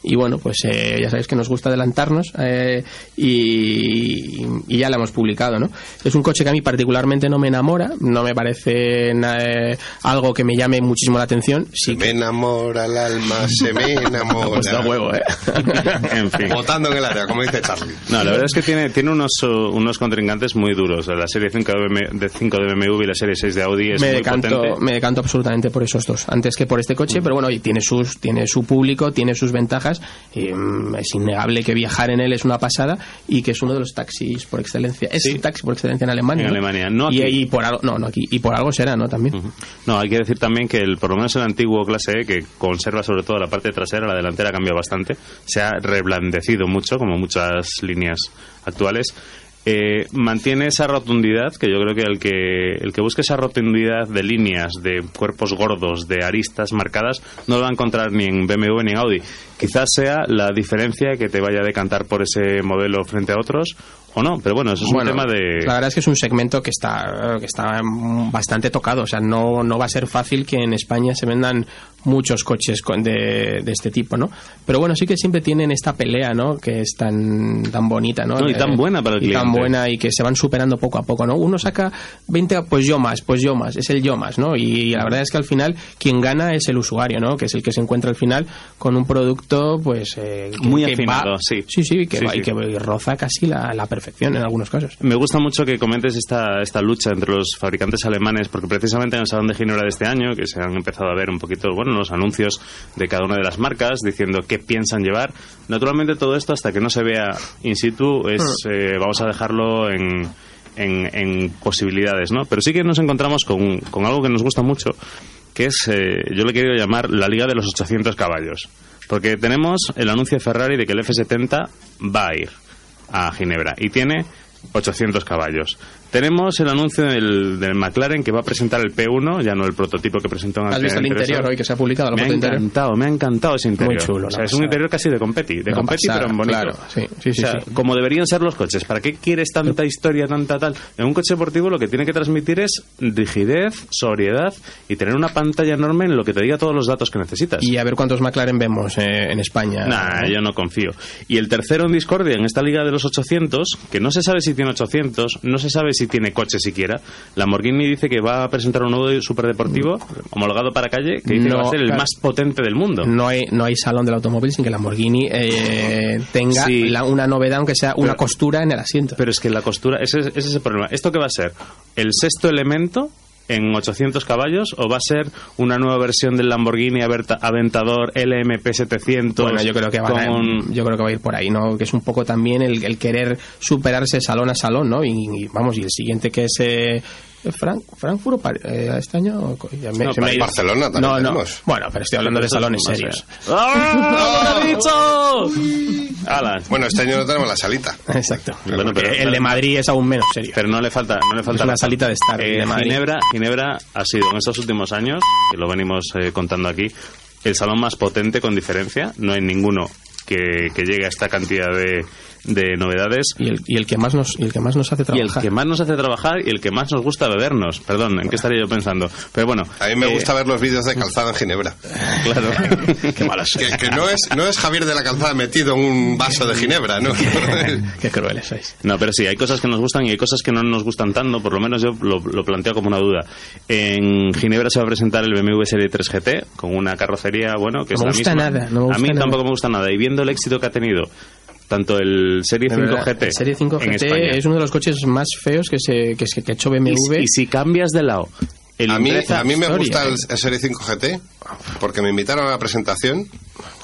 Y bueno, pues eh, ya sabéis que nos gusta adelantarnos eh, y, y ya la hemos publicado, ¿no? Es un coche que a mí particularmente no me enamora, no me parece na- eh, algo que me llame muchísimo la atención. Sí Se me enamora el alma, se me enamora. Pues da huevo, ¿eh? En fin. Botando en el área, como dice Charlie. No, la verdad es que tiene, tiene unos, uh, unos contrincantes muy duros. La serie 5 de, BM de 5 de BMW y la serie 6 de Audi es me muy decanto, potente. me decanto absolutamente por esos dos, antes que por este coche, pero bueno, y tiene sus, tiene su público, tiene sus ventajas, y, mm, es innegable que viajar en él es una pasada y que es uno de los taxis por excelencia, es Sí. el taxi por excelencia en Alemania. En ¿no? Alemania, no y, aquí. y por algo, no, no aquí, y por algo será, ¿no? También. No, hay que decir también que el, por lo menos el antiguo clase E, que conserva sobre todo la parte trasera, la delantera ha cambiado bastante, se ha reblandecido mucho, como muchas líneas actuales. Eh, mantiene esa rotundidad, que yo creo que el que el que busque esa rotundidad de líneas, de cuerpos gordos, de aristas marcadas, no lo va a encontrar ni en BMW ni en Audi. Quizás sea la diferencia que te vaya a decantar por ese modelo frente a otros, o no, pero bueno, eso es Bueno, un tema de... La verdad es que es un segmento que está, que está bastante tocado. O sea, no, no va a ser fácil que en España se vendan muchos coches de, de este tipo, ¿no? Pero bueno, sí que siempre tienen esta pelea, ¿no? Que es tan, tan bonita, ¿no? No, y tan buena para el y tan cliente. buena y que se van superando poco a poco, ¿no? Uno saca 20, pues yo más, pues yo más. Es el yo más, ¿no? Y la verdad es que al final quien gana es el usuario, ¿no? Que es el que se encuentra al final con un producto, pues... eh, que- Muy que afinado, va- sí. Sí, sí, que, Sí, va- sí. y que roza casi la, la perfección en algunos casos. Me gusta mucho que comentes esta, esta lucha entre los fabricantes alemanes, porque precisamente en el Salón de Ginebra de este año, que se han empezado a ver un poquito, bueno, los anuncios de cada una de las marcas, diciendo qué piensan llevar. Naturalmente todo esto, hasta que no se vea in situ, es, eh, vamos a dejarlo en, en, en posibilidades, ¿no? Pero sí que nos encontramos con, con algo que nos gusta mucho, que es, eh, yo le he querido llamar la Liga de los 800 caballos. Porque tenemos el anuncio de Ferrari de que el F70 va a ir a Ginebra y tiene 800 caballos. Tenemos el anuncio del, del McLaren que va a presentar el P1, ya no el prototipo que presentó en ¿Has visto el interior hoy que se ha publicado? La Me ha interior? encantado, me ha encantado ese interior. Muy chulo, O sea, la es un interior casi de competi, de competi pero en bonito. claro, sí, sí, sí, o sea, sí. como deberían ser los coches. ¿Para qué quieres tanta historia, tanta tal? En un coche deportivo lo que tiene que transmitir es rigidez, sobriedad y tener una pantalla enorme en lo que te diga todos los datos que necesitas. Y a ver cuántos McLaren vemos eh, en España. Nah, yo no confío. Y el tercero en discordia en esta liga de los 800, que no se sabe si tiene 800, no se sabe si si tiene coche siquiera. Lamborghini dice que va a presentar un nuevo superdeportivo homologado para calle que dice que va a ser el claro. más potente del mundo. No hay, no hay salón del automóvil sin que Lamborghini eh, tenga Sí. la- una novedad, aunque sea una Pero- costura en el asiento. Pero es que la costura, ese, ese es el problema. ¿Esto qué va a ser? ¿El sexto elemento en 800 caballos o va a ser una nueva versión del Lamborghini Aventador LMP 700? Bueno, yo creo que con a, yo creo que va a ir por ahí, ¿no? Que es un poco también el, el querer superarse salón a salón, ¿no? Y, y vamos, y el siguiente que es eh, Frank, Frankfurt o Par- eh, este año ya me- No, se me. Barcelona también No, no. Bueno, pero estoy hablando de salones serios. ¡Ah! ¡Lo he dicho! ¡Hala! Bueno, este año no tenemos la salita. Exacto. Bueno, pero- el de Madrid es aún menos serio. Pero no le falta, no le falta Es una razón. salita de estar, Eh, de. Ginebra, Ginebra ha sido en estos últimos años, que lo venimos eh, contando aquí, el salón más potente con diferencia. No hay ninguno que, que llegue a esta cantidad de, de novedades. Y el, y el que más nos y el que más nos hace Y el trabajar. que más nos hace trabajar y el que más nos gusta bebernos. Perdón, ¿en qué estaría yo pensando? Pero bueno. A mí me eh, gusta ver los vídeos de calzada en Ginebra. Claro. qué malas. Que, que no, es, no es Javier de la calzada metido en un vaso de Ginebra, ¿no? Qué crueles sois. No, pero sí, hay cosas que nos gustan y hay cosas que no nos gustan tanto, por lo menos yo lo, lo planteo como una duda. En Ginebra se va a presentar el BMW Serie 3 GT con una carrocería, bueno, que No es me la gusta misma. nada, no me gusta a mí nada. tampoco me gusta nada y viendo el éxito que ha tenido tanto el Serie De 5 verdad, GT el Serie 5 en GT es uno de los coches más feos que se que, se- que ha hecho BMW. y, y si cambias de lado el A mí, a mí me gusta eh. el, el Serie 5 GT porque me invitaron a la presentación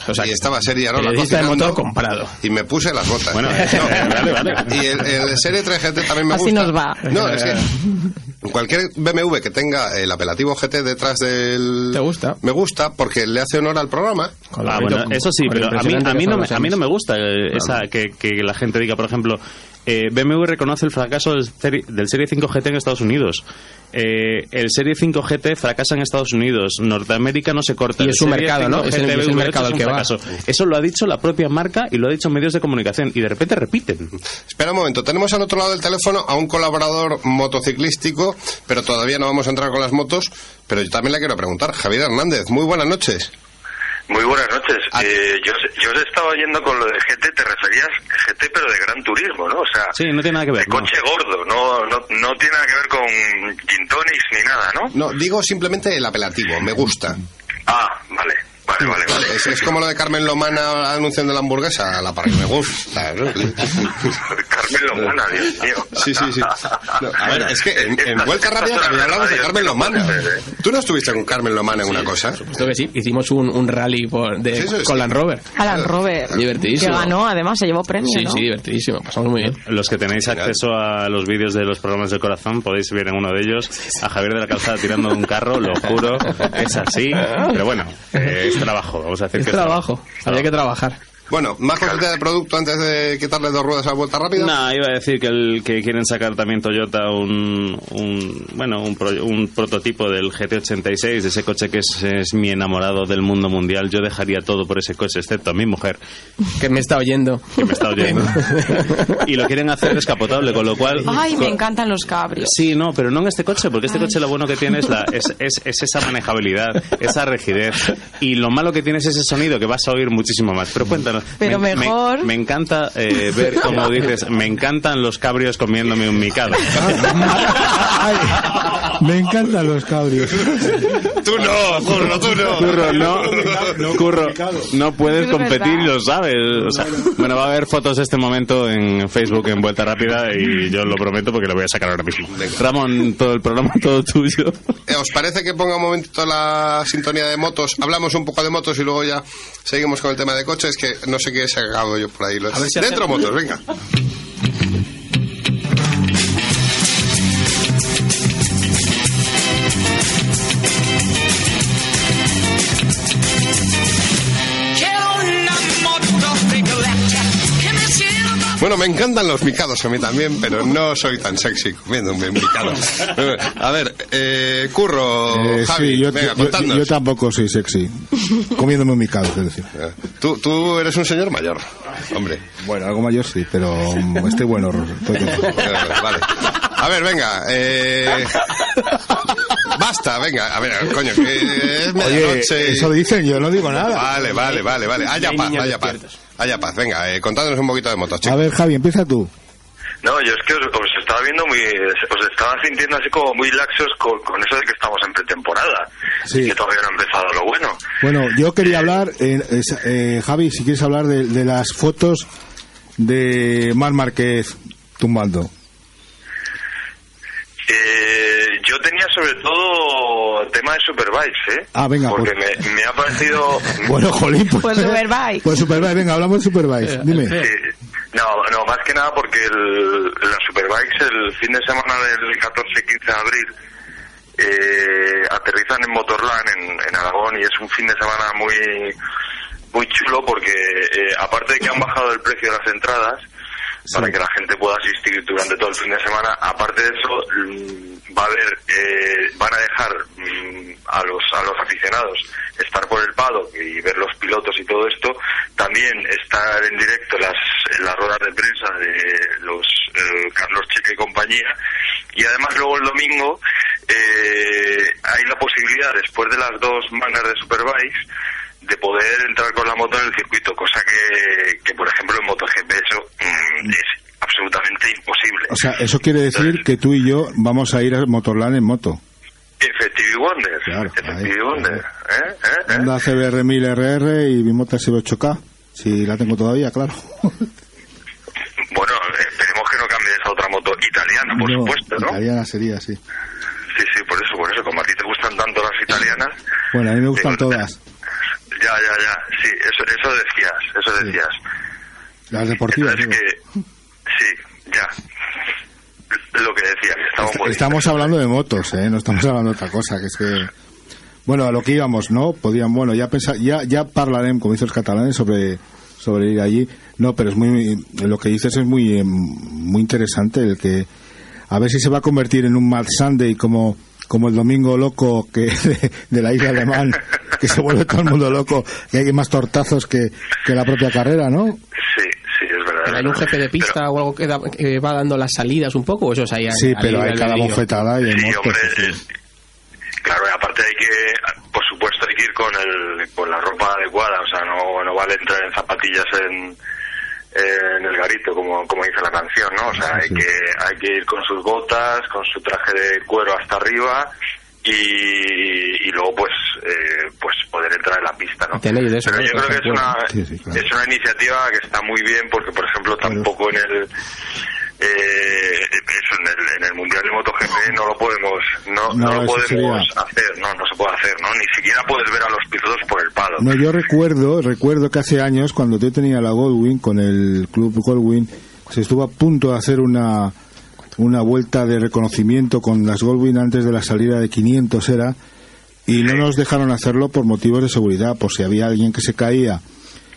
O sea, y estaba Serie Arola cocinando comprado. y me puse las botas. Bueno, No. vale, vale. Y el, el Serie 3 GT también me Así gusta. nos va. No, es que cualquier BMW que tenga el apelativo GT detrás del... ¿Te gusta? Me gusta porque le hace honor al programa. Ah, bueno, eso sí, pero a mí, a mí no, me, a mí no me gusta eh, esa, que, que la gente diga, por ejemplo, eh, BMW reconoce el fracaso del, Serie- del Serie 5 GT en Estados Unidos. Eh, el Serie 5 GT fracasa en Estados Unidos. Norteamérica no se corta. Y El es su mercado, 5 ¿no? Es el- es el V8 mercado es al que va. Eso lo ha dicho la propia marca y lo ha dicho en medios de comunicación. Y de repente repiten. Espera un momento, tenemos al otro lado del teléfono a un colaborador motociclístico, pero todavía no vamos a entrar con las motos, pero yo también le quiero preguntar. Javier Hernández, muy buenas noches. Muy buenas noches. Ah. Eh, yo, yo os estaba oyendo con lo de GT, te referías GT pero de gran turismo, ¿no? O sea, Sí, no tiene nada que ver. de no. coche gordo, no, no, no tiene nada que ver con gin tonics ni nada, ¿no? No, digo simplemente el apelativo, me gusta. Ah, vale, vale, vale, vale. Es, es como lo de Carmen Lomana anunciando la hamburguesa, la para que me gusta. ¿no? Carmen Lomana, Dios mío. Sí, sí, sí. No, a ver, es que en, en Vuelta Rápida también hablamos de Carmen Lomana. ¿eh? ¿Tú no estuviste con Carmen Lomana en una cosa? Esto que sí, hicimos un, un rally por, de, Sí, es- con Land Rover. Alan Robert. Divertidísimo. Que ganó, además, se llevó premio, Sí, ¿no? sí, divertidísimo. Pasamos muy bien. Los que tenéis acceso a los vídeos de los programas del corazón podéis ver en uno de ellos a Javier de la Calzada tirando de un carro, lo juro, es así. Pero bueno, eh, es trabajo, vamos a decir Es que trabajo. Había que trabajar. Bueno, más cositas de producto antes de quitarle dos ruedas a la Vuelta Rápida. No, iba a decir que, el, que quieren sacar también Toyota un, un bueno un, pro- un prototipo del GT86, de ese coche que es, es mi enamorado del mundo mundial. Yo dejaría todo por ese coche, excepto a mi mujer, Que me está oyendo. que me está oyendo. y lo quieren hacer descapotable, con lo cual... Ay, me encantan los cabrios. Sí, no, pero no en este coche, porque este coche lo bueno que tiene es, la, es, es, es esa manejabilidad, esa rigidez. Y lo malo que tiene es ese sonido que vas a oír muchísimo más. Pero cuéntanos. Pero me, me- mejor. Me, encanta eh, ver, como dices, me encantan los cabrios comiéndome un micado. Ay, me encantan los cabrios. Tú no, Curro, tú no. Curro, no, Curro, no puedes Es competir y lo sabes. O sea, bueno, va a haber fotos de este momento en Facebook en Vuelta Rápida y yo lo prometo porque lo voy a sacar ahora mismo. Ramón, todo el programa todo tuyo. Eh, ¿Os parece que ponga un momentito la sintonía de motos? Hablamos un poco de motos y luego ya seguimos con el tema de coches, que no sé qué he sacado yo por ahí. Los- si Dentro hacemos- motos, venga. Bueno, me encantan los micados a mí también, pero no soy tan sexy comiendo un micado. A ver, eh, Curro, Eh, Javi, sí, yo, venga, yo- tampoco soy sexy. Comiéndome un micado, es decir. Tú, tú eres un señor mayor, hombre. Bueno, algo mayor sí, pero mm, estoy bueno. estoy. Eh, Vale. A ver, venga. Eh... Basta, venga. A ver, coño, que es medianoche. eso dicen, yo no digo nada. Vale, vale, vale, vale. Haya Hay paz, haya paz. Despiertos. Haya paz. Venga, eh, contádnos un poquito de motos, A chicos. ver, Javi, empieza tú. No, yo es que os, os estaba viendo muy, os estaba sintiendo así como muy laxos con, con eso de que estamos en pretemporada Sí. y que todavía no ha empezado lo bueno. Bueno, yo quería hablar, eh, eh, Javi, si quieres hablar de, de las fotos de Mar Márquez tumbando. Eh, yo tenía sobre todo tema de Superbikes, ¿eh? Ah, venga, Porque pues. me, me ha parecido... Bueno, jolín, pues. Pues Superbike. Pues Superbike, venga, hablamos de Superbike. Dime. Sí. No, no, más que nada porque el, las Superbikes el fin de semana del 14-15 de abril eh, aterrizan en Motorland, en, en Aragón, y es un fin de semana muy muy chulo porque eh, aparte de que han bajado el precio de las entradas para que la gente pueda asistir durante todo el fin de semana, aparte de eso mm, va a haber, eh, van a dejar mm, a los a los aficionados estar por el paddock y ver los pilotos y todo esto, también estar en directo las en las ruedas de prensa de los eh, Carlos Cheque y compañía. Y además luego el domingo eh, hay la posibilidad después de las dos mangas de Superbikes de poder entrar con la moto en el circuito, cosa que, que por ejemplo en MotoGP eso mm, es absolutamente imposible. O sea, eso quiere decir que tú y yo vamos a ir a Motorland en moto. Effective Wonder, Claro, Effective ahí, Wonder, ¿eh? ¿Eh? ¿Eh? Honda CBR 1000 RR y mi moto SB8K. Si la tengo todavía, claro. Bueno, esperemos que no cambies a otra moto italiana, por No, supuesto, ¿no? Italiana sería, sí. Sí, sí, por eso, por eso, como a ti te gustan tanto las italianas, Bueno, a mí me gustan todas. Ya, ya, ya, sí, eso, eso decías. Las deportivas. Que, sí, ya. Lo que decías, estamos hablando de motos, ¿eh? No estamos hablando de otra cosa, que es que... Bueno, a lo que íbamos, ¿no? Podían, bueno, ya pensar, ya, ya hablaremos, como dicen los catalanes, sobre, sobre ir allí. No, pero es muy, lo que dices es muy, eh, muy interesante, el que, a ver si se va a convertir en un Mad Sunday como, como el domingo loco que, de, de la isla alemán, que se vuelve todo el mundo loco, y hay más tortazos que, que la propia carrera, ¿no? Sí, sí, es verdad. ¿Pero hay un jefe de pista o algo que, da- que va dando las salidas un poco? ¿O eso es ahí? Sí, pero hay cada bofetada y hay Sí, motos. hombre, sí. Claro, y aparte hay que, por supuesto, hay que ir con el, con la ropa adecuada, o sea, no, no vale entrar en zapatillas en, en el garito, como, como dice la canción, ¿no? O sea, hay que, hay que ir con sus botas, con su traje de cuero hasta arriba y, y luego, pues, eh, pues poder entrar en la pista, ¿no? Tenéis de eso, Pero yo creo que es una, Sí, sí, claro. es una iniciativa que está muy bien porque, por ejemplo, tampoco en el eh, eso en el, en el mundial de MotoGP no lo podemos no, No, no lo podemos sería- hacer no no se puede hacer no ni siquiera puedes ver a los pilotos por el palo. No, yo recuerdo, recuerdo que hace años, cuando yo tenía la Goldwing, con el club Goldwing, se estuvo a punto de hacer una, una vuelta de reconocimiento con las Goldwing antes de la salida de 500 era, y no nos dejaron hacerlo por motivos de seguridad, por si había alguien que se caía.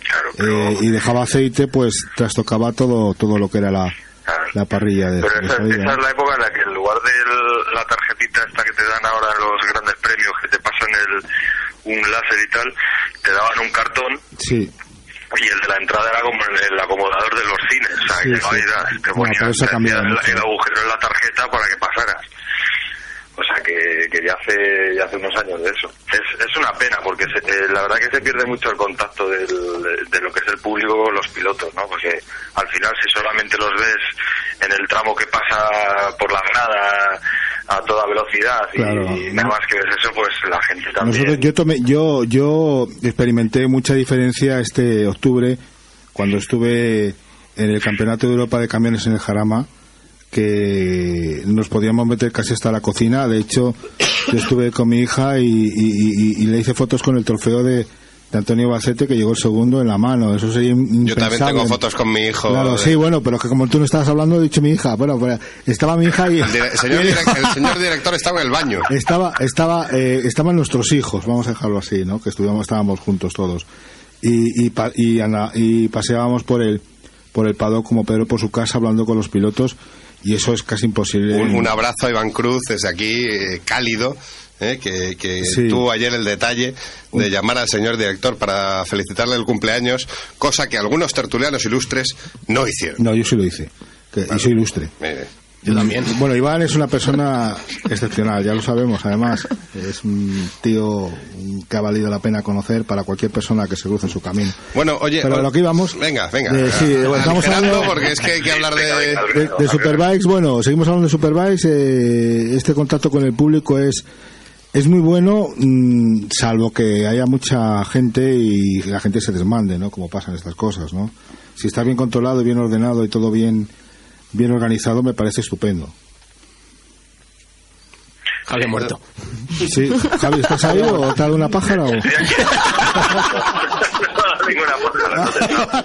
Claro pero, eh, y dejaba aceite, pues trastocaba todo, todo lo que era la, claro. la parrilla de, Pero esa, es la época en la que en lugar de el- la tarjetita esta que te dan ahora los grandes premios que te pasan el, un láser y tal te daban un cartón Sí, y el de la entrada era como el, acomodador de los cines o sea Sí, que sí. era, te Bueno, ponías ha te el, el agujero en la tarjeta para que pasaras que, que ya hace ya hace unos años de eso. Es, es una pena porque se- eh, la verdad que se pierde mucho el contacto del, de lo que es el público con los pilotos no porque al final si solamente los ves en el tramo que pasa por la grada a toda velocidad y Claro, nada ¿no? más que ves eso pues la gente también Nosotros, yo, tomé, yo, yo experimenté mucha diferencia este octubre cuando estuve en el Campeonato de Europa de Camiones en el Jarama, que nos podíamos meter casi hasta la cocina. De hecho, yo estuve con mi hija y, y- y- y le hice fotos con el trofeo de, de Antonio Bacete, que llegó el segundo en la mano. Eso sería Yo también tengo fotos con mi hijo. Claro, de- sí, bueno, pero que como tú no estabas hablando, he dicho mi hija. Bueno, pues, estaba mi hija y... El, dire- señor el señor director estaba en el baño. Estaba, estaba, eh, estaban nuestros hijos, vamos a dejarlo así, ¿no? Que estuvimos, estábamos juntos todos. Y, y, pa- y, y paseábamos por el, por el paddock como Pedro por su casa hablando con los pilotos y eso es casi imposible. Un, un abrazo a Iván Cruz desde aquí, eh, cálido, eh, que, que Sí. tuvo ayer el detalle de llamar al señor director para felicitarle el cumpleaños, cosa que algunos tertulianos ilustres no hicieron. No, yo sí lo hice. Que, y soy ilustre. Eh, Yo también. Bueno, Iván es una persona excepcional, ya lo sabemos, además. Es un tío que ha valido la pena conocer para cualquier persona que se cruce en su camino. Bueno, oye... Pero o- lo que íbamos... Venga, venga. Eh, sí, estamos hablando- porque es que hay que hablar de... De, de Superbikes, bueno, seguimos hablando de Superbikes. eh, este contacto con el público es es muy bueno, mm, salvo que haya mucha gente y la gente se desmande, ¿no? Como pasan estas cosas, ¿no? Si está bien controlado y bien ordenado y todo bien bien organizado, me parece estupendo. Javier muerto. Sí, Javi, ¿estás ahí o te ha dado una pájara o...? Ninguna pájara.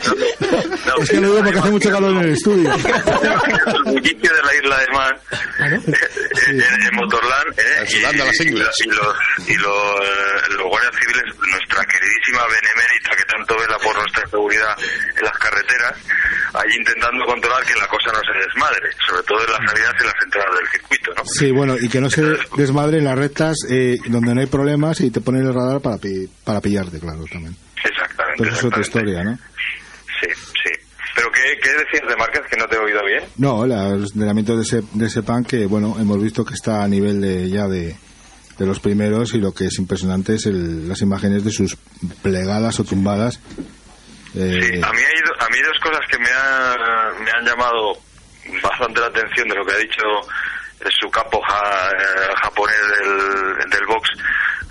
No, Es que lo digo porque hace mucho calor en el estudio. el bullicio de la isla de Man en, en Motorland ¿eh? Y, las ingles. y los y los, eh, los guardias civiles nuestra queridísima benemérita que tanto vela por nuestra seguridad en las carreteras ahí intentando controlar que la cosa no se desmadre sobre todo en las salidas y las entradas del circuito ¿no? Sí, bueno, y que no se desmadre en las rectas eh, donde no hay problemas y te ponen el radar para, pi- para pillarte, claro, también. Exactamente Pero eso es otra exactamente. historia, ¿no? sí sí pero qué, qué decías de Márquez que no te he oído bien No, los ordenamientos de ese, de ese pan que, bueno, hemos visto que está a nivel de, ya de, de los primeros y lo que es impresionante es el- las imágenes de sus plegadas o tumbadas. Eh, Sí, a mí, hay, a mí dos cosas que me, ha- me han llamado bastante la atención de lo que ha dicho su capo ja- eh, japonés del, del box,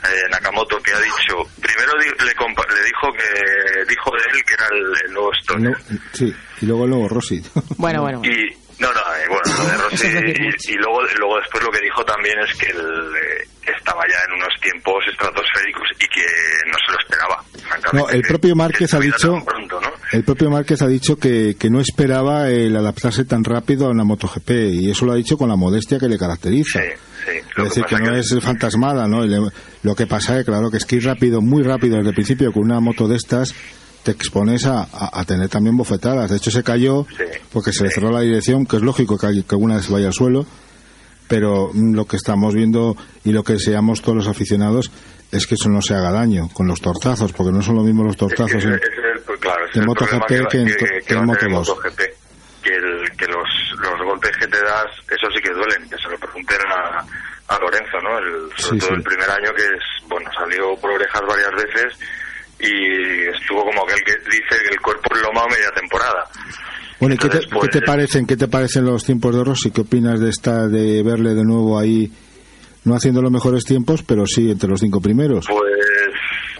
eh, Nakamoto, que ha dicho, primero di- le, compa- le dijo que dijo de él que era el, el nuevo Stoner. no- sí, y luego el nuevo Rossi. Bueno, bueno. Y, no, no, eh, bueno, lo de Rossi, y, y luego, luego después lo que dijo también es que él eh, estaba ya en unos tiempos estratosféricos y que no se lo esperaba. francamente, No, el propio que Márquez ha dicho, tan pronto, ¿no? el propio Márquez ha dicho que, que no esperaba el adaptarse tan rápido a una MotoGP y eso lo ha dicho con la modestia que le caracteriza. Sí, sí. Es decir, que no que- es fantasmada, ¿no? Y le- Lo que pasa es, claro, que es que ir rápido, muy rápido desde el principio con una moto de estas, te expones a, a- a tener también bofetadas. De hecho, se cayó Sí, porque se le cerró la dirección, que es lógico que, hay- que alguna vez vaya al suelo, pero mm, lo que estamos viendo y lo que deseamos todos los aficionados es que eso no se haga daño con los tortazos, porque no son lo mismo los Es que tortazos. ese- en- el, pues claro, en MotoGP que en- que, que en a tener Moto2. MotoGP. Que, el, que los, los golpes que te das, eso sí que duelen, que se lo pregunten a, a Lorenzo, ¿no? El, sobre Sí, todo el primer año que es, bueno, salió por orejas varias veces y estuvo como aquel que dice que el cuerpo es lomado media temporada. Bueno, ¿y qué te, pues, qué te parecen, qué te parecen los tiempos de Rossi? ¿Qué opinas de esta, de verle de nuevo ahí, no haciendo los mejores tiempos, pero sí entre los cinco primeros? Pues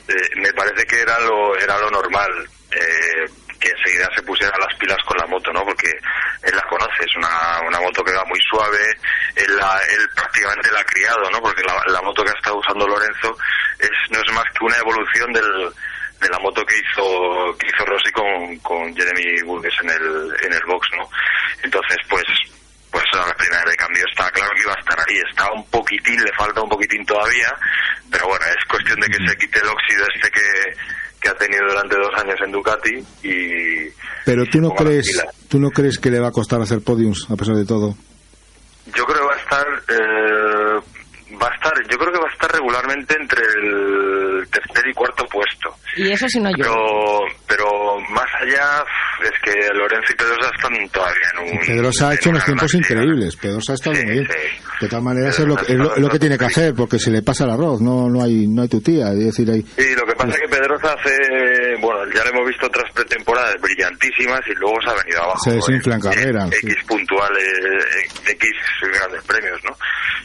eh, me parece que era lo era lo normal eh, que enseguida se pusiera las pilas con la moto, ¿no? Porque él la conoce, es una, una moto que va muy suave, él, la- él prácticamente la ha criado, ¿no? Porque la, la moto que ha estado usando Lorenzo es no es más que una evolución del, de la moto que hizo que hizo Rossi con, con Jeremy Burgess en el en el box, ¿no? Entonces, pues pues a la primera de cambio está claro que iba a estar ahí, está un poquitín, le falta un poquitín todavía, pero bueno, es cuestión de que se quite el óxido este que, que ha tenido durante dos años en Ducati y... Pero tú y no ponga las crees, tú no crees que le va a costar hacer podiums a pesar de todo. Yo creo que va a estar, eh, va a estar, yo creo que va a estar regularmente entre el tercer y cuarto puesto. Y eso si no yo. Pero, pero más allá es que Lorenzo y Pedrosa están todavía en un... Pedrosa ha hecho unos tiempos increíbles. Pedrosa ha estado Sí, muy bien. sí. De todas maneras es lo, es lo- es lo que tiene que hacer, porque se le pasa el arroz, no, no hay, no hay tu tía. Es decir, hay, Sí, lo que pasa es que Pedrosa hace, bueno, ya le hemos visto otras pretemporadas brillantísimas y luego se ha venido abajo. Se desinfla en carrera, X sí. puntuales, X grandes premios, ¿no?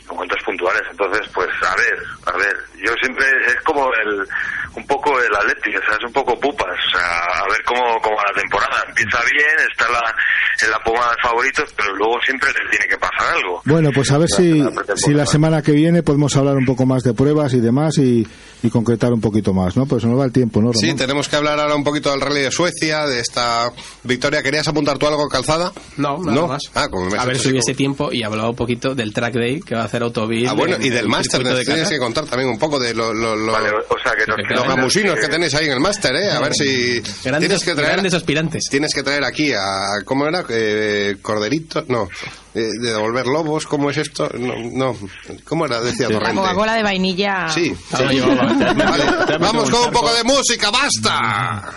Con cuentos puntuales. Entonces, pues, a ver, a ver. Yo siempre, es como el, un poco el Atleti, o sea, es un poco pupas. O sea, a ver cómo, cómo va la temporada. Empieza bien, está la, en la pomada de favoritos, pero luego siempre le tiene que pasar algo. Bueno, pues a ver La- si, la si la semana que viene podemos hablar un poco más de pruebas y demás y, y concretar un poquito más, ¿no? Pues se nos va el tiempo, ¿no, Ramón? Sí, tenemos que hablar ahora un poquito del Rally de Suecia, de esta victoria. ¿Querías apuntar tú algo, Calzada? No, nada ¿No? más. Ah, como me has a ver si hubiese tiempo y hablaba un poquito del track day que va a hacer Autovil. Ah, bueno, y del el máster, de tienes que contar también un poco de lo- lo- lo- Vale, o sea, que nos Los gamusinos eh, que tenéis ahí en el máster, ¿eh? A ver si Grandes, tienes que traer grandes aspirantes. tienes que traer aquí a ¿cómo era? Eh, corderito, no, eh, de devolver lobos, ¿cómo es esto? No, no. ¿cómo era? Decía La Torrente. Coca-Cola de vainilla. Sí. Ah, lo llevaba. Vale, vamos con un poco de música, basta.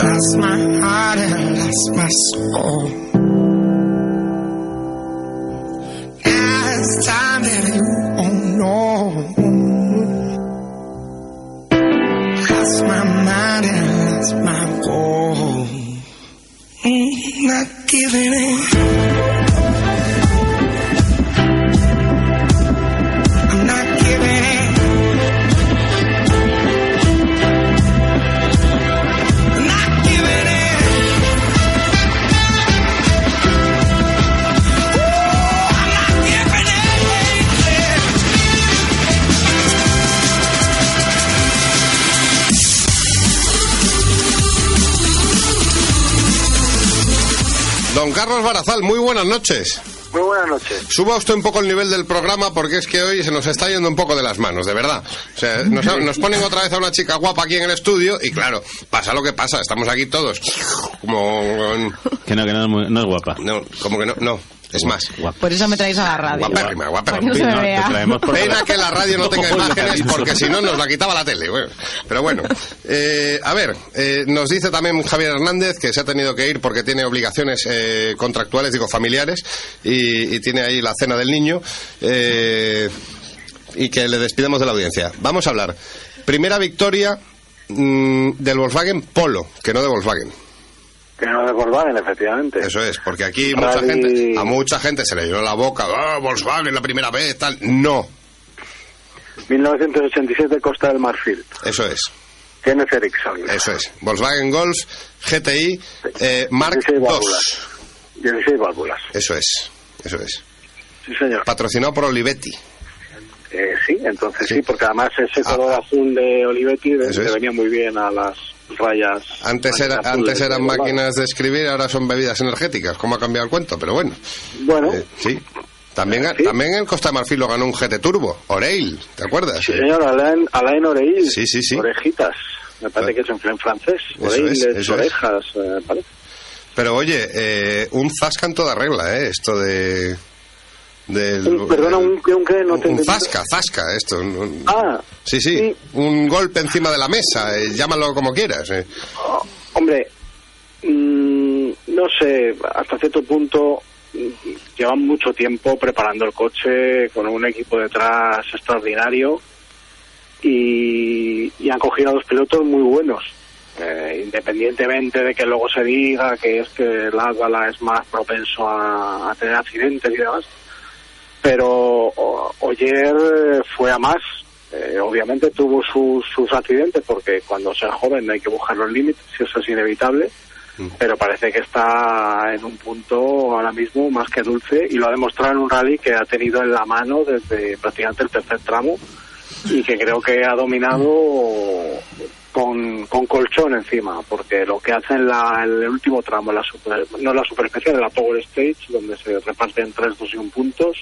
Lost my heart and lost my soul. Now it's time that you won't know. Lost my mind and lost my goal. Mm, not giving in. Don Carlos Barazal, muy buenas noches. Muy buenas noches. Suba usted un poco el nivel del programa porque es que hoy se nos está yendo un poco de las manos, de verdad. O sea, nos, nos ponen otra vez a una chica guapa aquí en el estudio y claro, pasa lo que pasa, estamos aquí todos como... Que no, que no, es muy- no es guapa. No, como que no, no, es más. Por eso me traéis a la radio. Guapérrima, no guapérrima. Pena que la radio no tenga imágenes porque si no nos la quitaba la tele. Bueno, pero bueno, Eh, a ver, eh, nos dice también Javier Hernández que se ha tenido que ir porque tiene obligaciones eh, contractuales, digo familiares, y, y tiene ahí la cena del niño. eh, y que le despidamos de la audiencia. Vamos a hablar. Primera victoria mm, del Volkswagen Polo, que no de Volkswagen. Que no de Volkswagen, efectivamente. Eso es, porque aquí mucha gente, a mucha gente se le llenó la boca, ah, Volkswagen la primera vez, tal. No, 1987 Costa del Marfil. eso es. Kenneth Eriksson. Eso es. Volkswagen Golf GTI eh, Mark 16 II. válvulas. 16 válvulas. Eso es. Eso es. Sí, señor. Patrocinado por Olivetti. Eh, sí, entonces sí. Sí. porque además ese Ah. color azul de Olivetti le venía muy bien a las rayas. Antes, era, antes eran máquinas de escribir, ahora son bebidas energéticas. ¿Cómo ha cambiado el cuento? Pero bueno. Bueno, Eh, sí. También, Sí. también el Costa de Marfil lo ganó un GT Turbo. Oreil, ¿te acuerdas? sí, señor, Alain, Alain Oreil. Sí, sí, sí. Orejitas. Me parece que es en en francés. Oreil es, es. orejas, eh, parece. Pero oye, eh, un zasca en toda regla, ¿eh? Esto de... del- Un- perdona, un, un, qué? no te un zasca, zasca, esto. un- Ah, Sí, sí, Sí. un golpe encima de la mesa, eh, llámalo como quieras. eh. Oh, hombre, mm, no sé, hasta cierto punto mm, llevan mucho tiempo preparando el coche con un equipo detrás extraordinario y, y han cogido a dos pilotos muy buenos. Eh, independientemente de que luego se diga que es que el Álvala es más propenso a, a tener accidentes y demás, pero Oyer fue a más. Eh, obviamente tuvo sus, sus accidentes porque cuando seas joven hay que buscar los límites eso es inevitable, pero parece que está en un punto ahora mismo más que dulce y lo ha demostrado en un rally que ha tenido en la mano desde prácticamente el tercer tramo y que creo que ha dominado con, con colchón encima, porque lo que hace en, la, el último tramo, la super, no la super especial, en la Power Stage, donde se reparten 3, 2 y 1 puntos,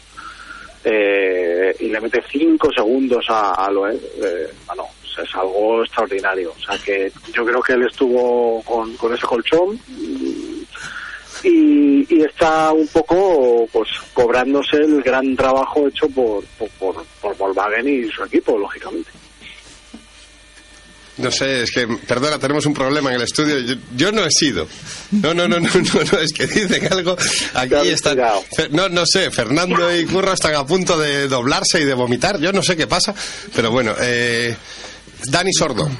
eh, y le mete 5 segundos a, a Loeb, eh, bueno, sea, es algo extraordinario. O sea que yo creo que él estuvo con, con ese colchón y, y está un poco pues cobrándose el gran trabajo hecho por, por, por Volkswagen y su equipo, lógicamente. No sé, es que, perdona, tenemos un problema en el estudio. Yo, yo no he sido. No, no, no, no, no, no, es que dicen algo. Aquí están. No, no sé, Fernando y Curro están a punto de doblarse y de vomitar. Yo no sé qué pasa, pero bueno. Eh, Dani Sordo.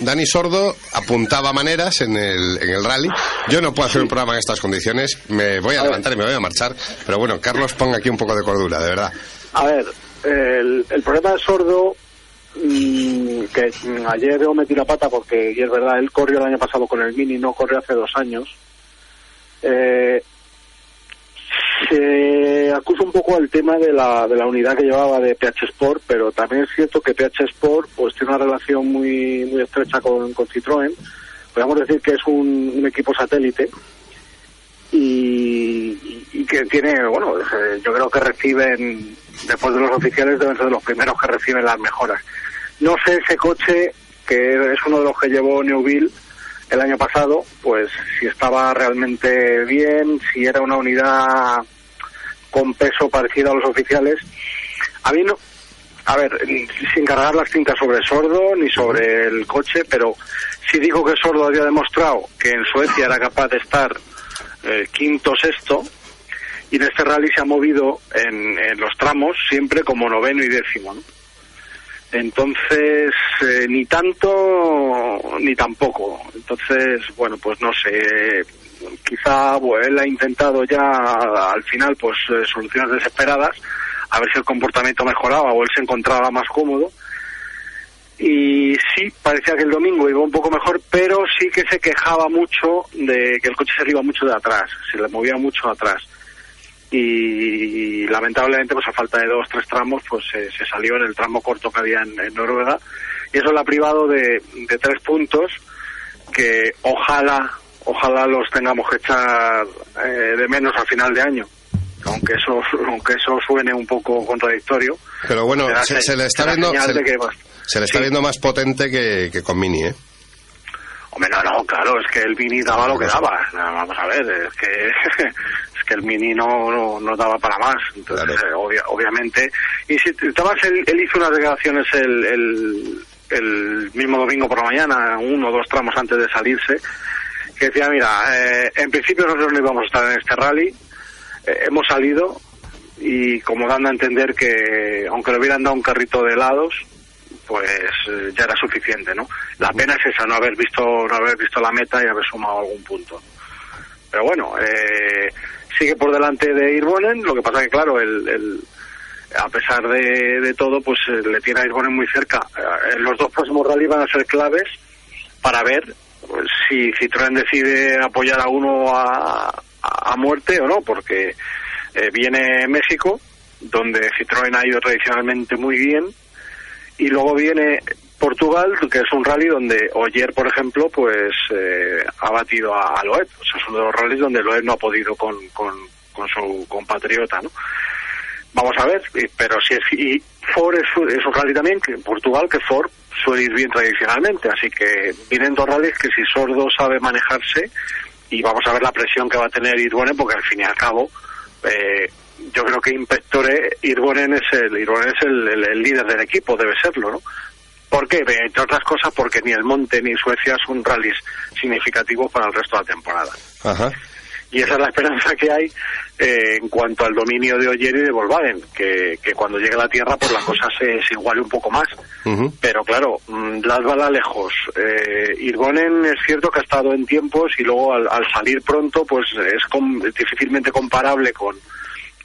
Dani Sordo apuntaba maneras en el, en el rally. Yo no puedo hacer un programa en estas condiciones. Me voy a levantar y me voy a marchar. Pero bueno, Carlos, ponga aquí un poco de cordura, de verdad. A ver, el, el problema de sordo, mm, que ayer yo metí la pata porque, y es verdad, él corrió el año pasado con el Mini, no corrió hace dos años. Eh, se acusa un poco el tema de la, de la unidad que llevaba de PH Sport, pero también es cierto que PH Sport pues tiene una relación muy muy estrecha con, con Citroën. Podríamos decir que es un, equipo satélite y que tiene, bueno, eh, yo creo que reciben, después de los oficiales, deben ser de los primeros que reciben las mejoras. No sé ese coche, que es uno de los que llevó Neuville el año pasado, pues si estaba realmente bien, si era una unidad con peso parecido a los oficiales. A mí no, a ver, sin cargar las cintas sobre Sordo ni sobre el coche, pero sí digo que Sordo había demostrado que en Suecia era capaz de estar eh, quinto, sexto, y en este rally se ha movido en, en los tramos siempre como noveno y décimo. ¿no? Entonces, eh, ni tanto ni tampoco. Entonces, bueno, pues no sé, quizá bueno, él ha intentado ya al final pues eh, soluciones desesperadas, a ver si el comportamiento mejoraba o él se encontraba más cómodo. Y sí, parecía que el domingo iba un poco mejor, pero sí que se quejaba mucho de que el coche se iba mucho de atrás, se le movía mucho atrás y lamentablemente pues a falta de dos tres tramos pues se, se salió en el tramo corto que había en, en Noruega y eso le ha privado de, de tres puntos que ojalá ojalá los tengamos que echar eh, de menos al final de año aunque eso aunque eso suene un poco contradictorio Pero bueno, se, le está viendo, se, que le está Sí. viendo más potente que, que con Mini, ¿eh? Hombre, no, no, claro, es que el Mini daba lo que daba. No, Vamos a ver, es que es que el Mini no, no, no daba para más. Entonces, eh, obvia- obviamente. Y si él, él hizo unas declaraciones el, el, el mismo domingo por la mañana, uno o dos tramos antes de salirse, que decía, mira, eh, en principio nosotros no íbamos a estar en este rally, eh, hemos salido y como dando a entender que aunque le hubieran dado un carrito de helados, pues eh, ya era suficiente, ¿no? La pena es esa, no haber visto no haber visto la meta y haber sumado algún punto. Pero bueno, eh, sigue por delante de Irbonen, lo que pasa que claro, el, el- a pesar de, todo, pues eh, le tiene a Irbonen muy cerca. Eh, los dos próximos rally van a ser claves para ver pues, si Citroën decide apoyar a uno a, a- muerte o no, porque viene México, donde Citroën ha ido tradicionalmente muy bien, y luego viene Portugal, que es un rally donde Oyer, por ejemplo, pues eh, ha batido a, a. O sea, es uno de los rallies donde Loeb no ha podido con, con, con su compatriota, ¿no? Vamos a ver, pero si es... Y Ford es, un- rally también, que en Portugal, que Ford suele ir bien tradicionalmente. Así que vienen dos rallies que si Sordo sabe manejarse, y vamos a ver la presión que va a tener Irbonen, porque al fin y al cabo... Eh, yo creo que Inspectore Irbonen es el Irbonen es el, el- el líder del equipo, debe serlo, ¿no? ¿Por qué? Entre otras cosas porque ni el Monte ni Suecia son rallies significativos para el resto de la temporada. Ajá. Y esa es la esperanza que hay eh, en cuanto al dominio de Oyer y de Volkswagen, que, que cuando llegue a la Tierra pues la cosa se, se iguale un poco más. Pero claro, mm, las balas lejos. Eh, Irgonen es cierto que ha estado en tiempos y luego al, al salir pronto pues es com- difícilmente comparable con,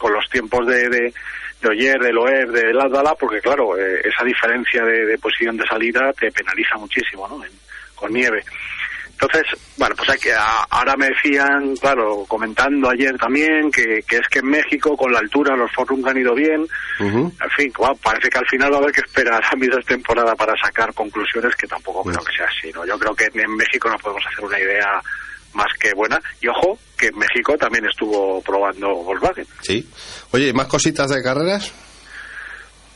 con los tiempos de, de, de Oyer, de Loeb, de Lasdala, porque claro, eh, esa diferencia de, de posición de salida te penaliza muchísimo, ¿no? En- con nieve. Entonces, bueno, pues hay que, a- ahora me decían, claro, comentando ayer también, que, que es que en México con la altura los Forum han ido bien. Ujú. En fin, parece que al final va a haber que esperar a mitad de temporada para sacar conclusiones que tampoco creo que sea así, ¿no? Yo creo que en México no podemos hacer una idea más que buena. Y ojo, que en México también estuvo probando Volkswagen. Sí. Oye, ¿más cositas de carreras?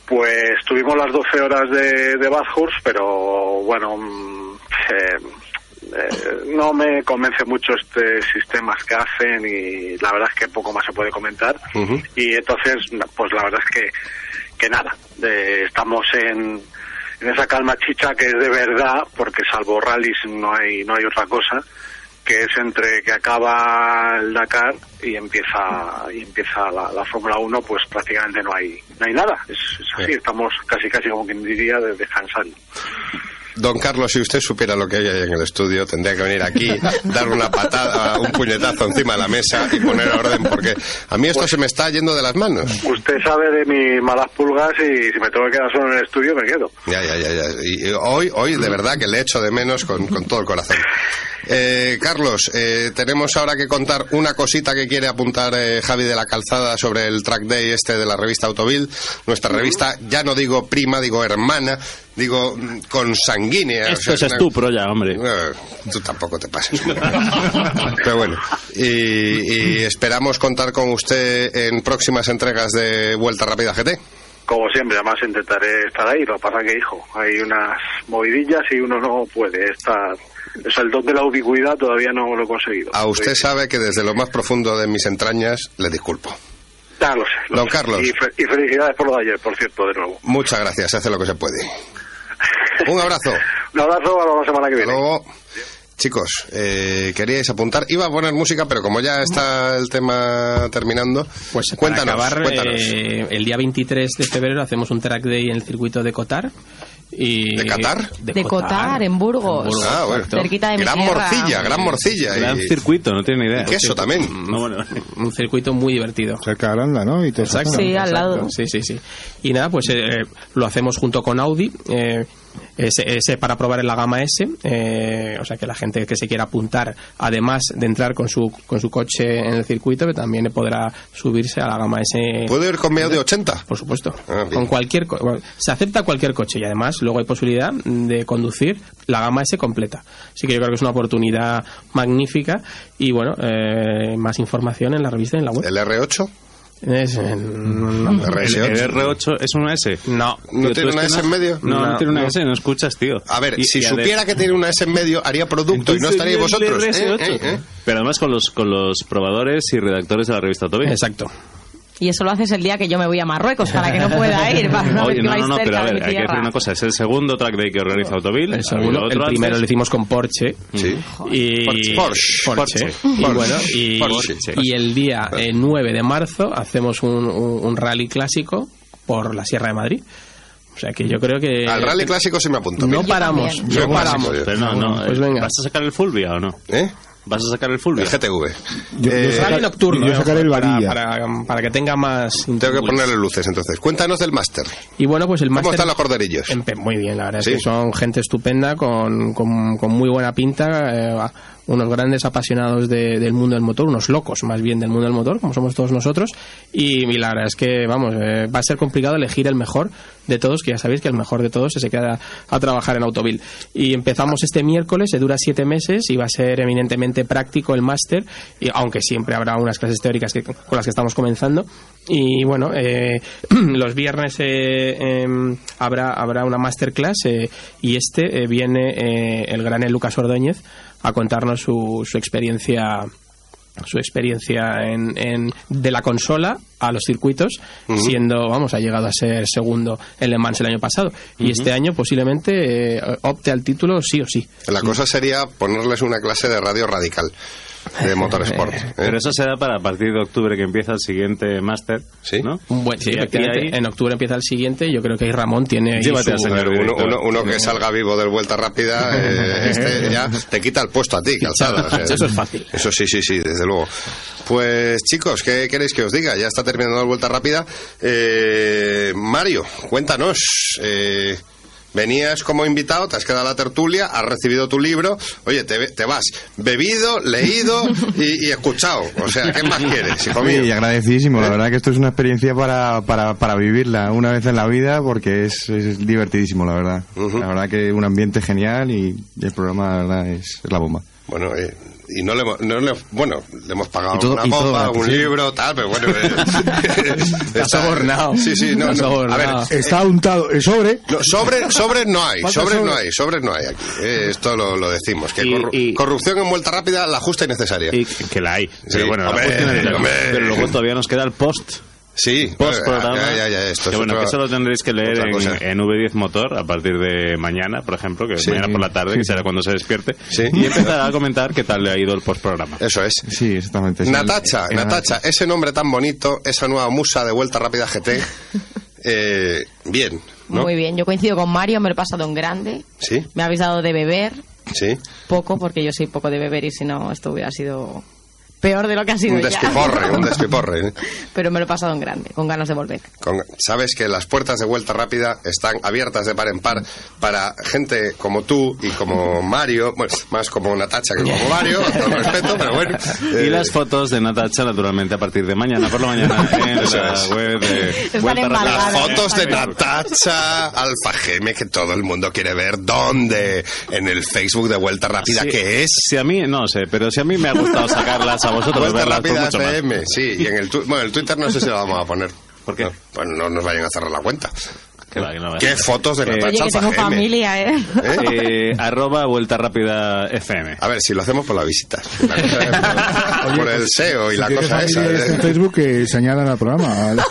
Pues tuvimos las 12 horas de, de Bathurst, pero bueno, mm, eh, eh, no me convence mucho este sistemas que hacen y la verdad es que poco más se puede comentar. Y entonces, pues la verdad es que, que nada, eh, estamos en, en esa calma chicha que es de verdad, porque salvo rallies no hay, no hay otra cosa que es entre que acaba el Dakar y empieza y empieza la, la Fórmula 1 pues prácticamente no hay no hay nada es, es así estamos casi casi como quien diría de- descansando Don Carlos, si usted supiera lo que hay ahí en el estudio, tendría que venir aquí, dar una patada, un puñetazo encima de la mesa y poner orden, porque a mí esto se me está yendo de las manos. usted sabe de mis malas pulgas y si me tengo que quedar solo en el estudio me quedo Ya, ya, ya, ya. Y, y hoy, hoy de verdad que le echo de menos con, con todo el corazón. Eh, Carlos, eh, tenemos ahora que contar una cosita que quiere apuntar eh, Javi de la Calzada sobre el track day este de la revista Autovil. Nuestra revista, ya no digo prima, digo hermana, digo mm, consanguínea. Esto O sea, es una- estupro ya, hombre. Eh, tú tampoco te pases. Pero bueno, y, y esperamos contar con usted en próximas entregas de Vuelta Rápida GT. como siempre además intentaré estar ahí lo que pasa que hijo hay unas movidillas y uno no puede estar o sea, el don de la ubicuidad todavía no lo he conseguido A usted Sí. sabe que desde lo más profundo de mis entrañas le disculpo. Ya lo sé. lo Don sé. Carlos. Y, fe- y felicidades por lo de ayer, por cierto, de nuevo. Muchas gracias, se hace lo que se puede. Un abrazo. Un abrazo, a la semana que viene. luego. Chicos, eh, queríais apuntar. Iba a poner música, pero como ya está el tema terminando, Pues para cuéntanos. acabar, cuéntanos. eh, el día 23 de febrero hacemos un track day en el circuito de Cotar. Y ¿De Qatar? De Cotar, en Burgos. En Burgos, Ah, bueno. Cerquita de Gran morcilla, gran morcilla. Gran y, circuito, no tiene ni idea. y queso también. No, bueno. Un circuito muy divertido. Cerca de Aranda, ¿no? Y todo eso. Exacto. Sí, al lado. Sí, sí, sí. Y nada, pues eh, lo hacemos junto con Audi. eh, ese, ese para probar en la gama S. eh, o sea que la gente que se quiera apuntar, además de entrar con su, con su coche en el circuito, que también podrá subirse a la gama S. ¿Puedo ir con mi Audi 80? Por supuesto. Ah, con cualquier bueno, se acepta cualquier coche y además luego hay posibilidad de conducir la gama S completa. Así que yo creo que es una oportunidad magnífica y bueno, eh, más información en la revista y en la web. ¿El R8? Es, eh, no, El ¿El, R8. el R8 es una S? no. ¿No tiene una S no- en medio? No, no, No, tiene una no. S, no escuchas, tío. A ver, Y- si y supiera que tiene una S en medio, haría producto y no estaríais vosotros. RS8. ¿eh? ¿eh? ¿eh? Pero además con los, con los probadores y redactores de la revista Toby. Exacto. Y eso lo haces el día que yo me voy a Marruecos, para que no pueda ir. Para no Oye, ver que no, no, no, cerca pero a ver, hay que decir una cosa. Es el segundo track day que organiza Autoville. El segundo, el otro primero lo hicimos con Porsche. Sí. Y Porsche. Porsche. Porsche. Y Porsche. bueno, y, Porsche. y el día eh, 9 de marzo hacemos un, un- un rally clásico por la Sierra de Madrid. O sea que yo creo que Al rally clásico sí me apunto. no paramos, no paramos. Pero no, no. Pues eh, venga. ¿Vas a sacar el Fulvia o no? ¿Eh? ¿Vas a sacar el Fulvia? El GTV. Yo- yo Eh, saca- Rally nocturno. Yo eh, sacaré el para, varilla. para, para que tenga más. Tengo que ponerle luces entonces. Cuéntanos del máster. Y bueno, pues el ¿Cómo máster. están los corderillos? Muy bien, la verdad Sí. es que son gente estupenda, con, con, con muy buena pinta, eh, unos grandes apasionados de- del mundo del motor, unos locos más bien del mundo del motor, como somos todos nosotros. Y, y la verdad es que, vamos, eh, va a ser complicado elegir el mejor de todos, que ya sabéis que el mejor de todos se queda a trabajar en Autovil. Y empezamos este miércoles, se dura siete meses y va a ser eminentemente práctico el máster, aunque siempre habrá unas clases teóricas que, con las que estamos comenzando. Y bueno, eh, los viernes eh, em, habrá, habrá una masterclass eh, y este eh, viene eh, el granel Lucas Ordóñez a contarnos su, su experiencia su experiencia en, en- de la consola a los circuitos, siendo, vamos, ha llegado a ser segundo en Le Mans el año pasado. Y este año posiblemente eh, opte al título sí o sí. La cosa sería ponerles una clase de radio radical de motorsport. ¿eh? Pero eso será para a partir de octubre que empieza el siguiente máster. Sí. ¿no? Un buen, sí, aquí hay- en octubre empieza el siguiente. Yo creo que ahí Ramón tiene Llévate al su- A ver, señor uno, uno- uno que salga vivo del vuelta rápida, eh, este ya te quita el puesto a ti, calzada. o sea, Eso es fácil. Eso sí, sí, sí, desde luego. Pues chicos, ¿qué queréis que os diga? Ya está terminando la vuelta rápida. Eh, Mario, cuéntanos. eh, Venías como invitado, te has quedado a la tertulia, has recibido tu libro, oye, te, te vas bebido, leído y, y escuchado. O sea, ¿qué más quieres, hijo mío? Sí, y agradecidísimo. La verdad que esto es una experiencia para, para, para vivirla una vez en la vida porque es, es divertidísimo, la verdad. La verdad que un ambiente genial y el programa la verdad, es, es la bomba. Bueno, eh, y no le, hemos- no le- bueno, le hemos pagado Y todo- una y copa, gratis, un sí. libro, tal, pero bueno. eh, está- sobornado. Sí, sí, no, no, a ver, sobornado. Está untado el sobre. no, sobre, sobres no hay, sobre. no hay, sobres no hay aquí. eh, esto lo, lo decimos, que Y- corru- y- corrupción en vuelta rápida, la justa y necesaria. Y que la hay. Pero bueno, la hombre, cuestión es- hombre. pero luego todavía nos queda el post. Sí, Post programa. ya, ya, ya, esto que es bueno, otra- que eso lo tendréis que leer en, en V10 Motor a partir de mañana, por ejemplo, que Sí. mañana por la tarde, que será cuando se despierte. Sí. Y empezará a comentar qué tal le ha ido el post programa. Eso es. Sí, exactamente. Sí, Natacha, en- en- Natacha, ese nombre tan bonito, esa nueva musa de vuelta rápida GT, eh, bien, ¿no? Muy bien, yo coincido con Mario, me lo he pasado en grande. Sí, Me habéis dado de beber, sí. poco, porque yo soy poco de beber y si no, esto hubiera sido peor de lo que ha sido Un ya. despiporre, un despiporre. ¿eh? Pero me lo he pasado en grande, con ganas de volver. Con- sabes que las puertas de vuelta rápida están abiertas de par en par para gente como tú y como Mario, bueno, más como Natacha que como Mario, con todo respeto, pero bueno. Y eh, las fotos de Natacha, naturalmente, a partir de mañana por la mañana en Eso la es. web de Vuelta Rápida. las fotos de Natacha Alfa Geme que todo el mundo quiere ver. ¿Dónde? En el Facebook de Vuelta Rápida, Sí, que es Si a mí, no sé, pero si a mí me ha gustado sacarlas a vosotros, Vuelta pues Rápida más. FM. Sí, y en el, tu- bueno, el Twitter no sé si lo vamos a poner. ¿Por qué? No, pues no nos vayan a cerrar la cuenta. Que va, que no va. Qué fotos de Eh, Natacha Oye, que tengo familia, ¿eh? ¿Eh? Eh, arroba vuelta rápida FM. A ver, si lo hacemos por las visitas. La es por, por el SEO y Si la cosa esa. familiares ¿eh? en Facebook que se añadan al programa.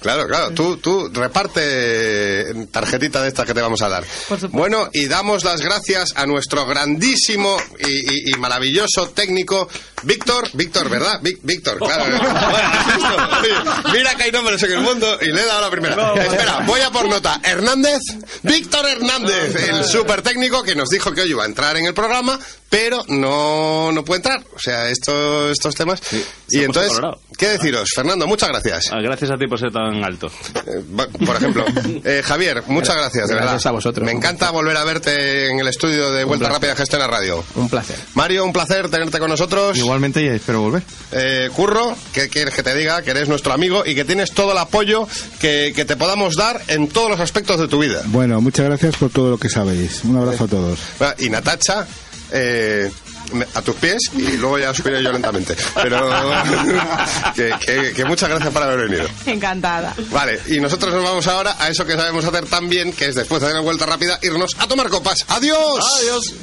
Claro, claro, tú, tú reparte tarjetita de estas que te vamos a dar. Por supuesto. Bueno, y damos las gracias a nuestro grandísimo y, y- y maravilloso técnico, Víctor, Víctor, ¿verdad? Vic- Víctor, claro. Oye, mira que hay nombres en el mundo y le he dado la primera. Espera, voy a por nota. Hernández, Víctor Hernández, el super técnico que nos dijo que hoy iba a entrar en el programa, pero no, no puede entrar. O sea, estos, estos temas. se y entonces, colorado. ¿qué deciros? Fernando, muchas gracias. Ah, Gracias a ti por ser tan alto. Eh, Por ejemplo, Eh, Javier, muchas gracias, de Gracias verdad. a vosotros. Me encanta volver a verte en el estudio de Vuelta. Rápida Gestión a Radio. Un placer. Mario, un placer tenerte con nosotros. Igualmente y espero volver. Eh, Curro, ¿qué quieres que te diga? Que eres nuestro amigo y que tienes todo el apoyo que, que te podamos dar en todos los aspectos de tu vida. Bueno, muchas gracias por todo lo que sabéis. Un abrazo a todos. Y Natacha, eh, a tus pies y luego ya subiré yo lentamente. Pero que, que- que muchas gracias por haber venido. Encantada. Vale, y nosotros nos vamos ahora a eso que sabemos hacer tan bien, que es después de dar una vuelta rápida, irnos a tomar copas. ¡Adiós! Adiós.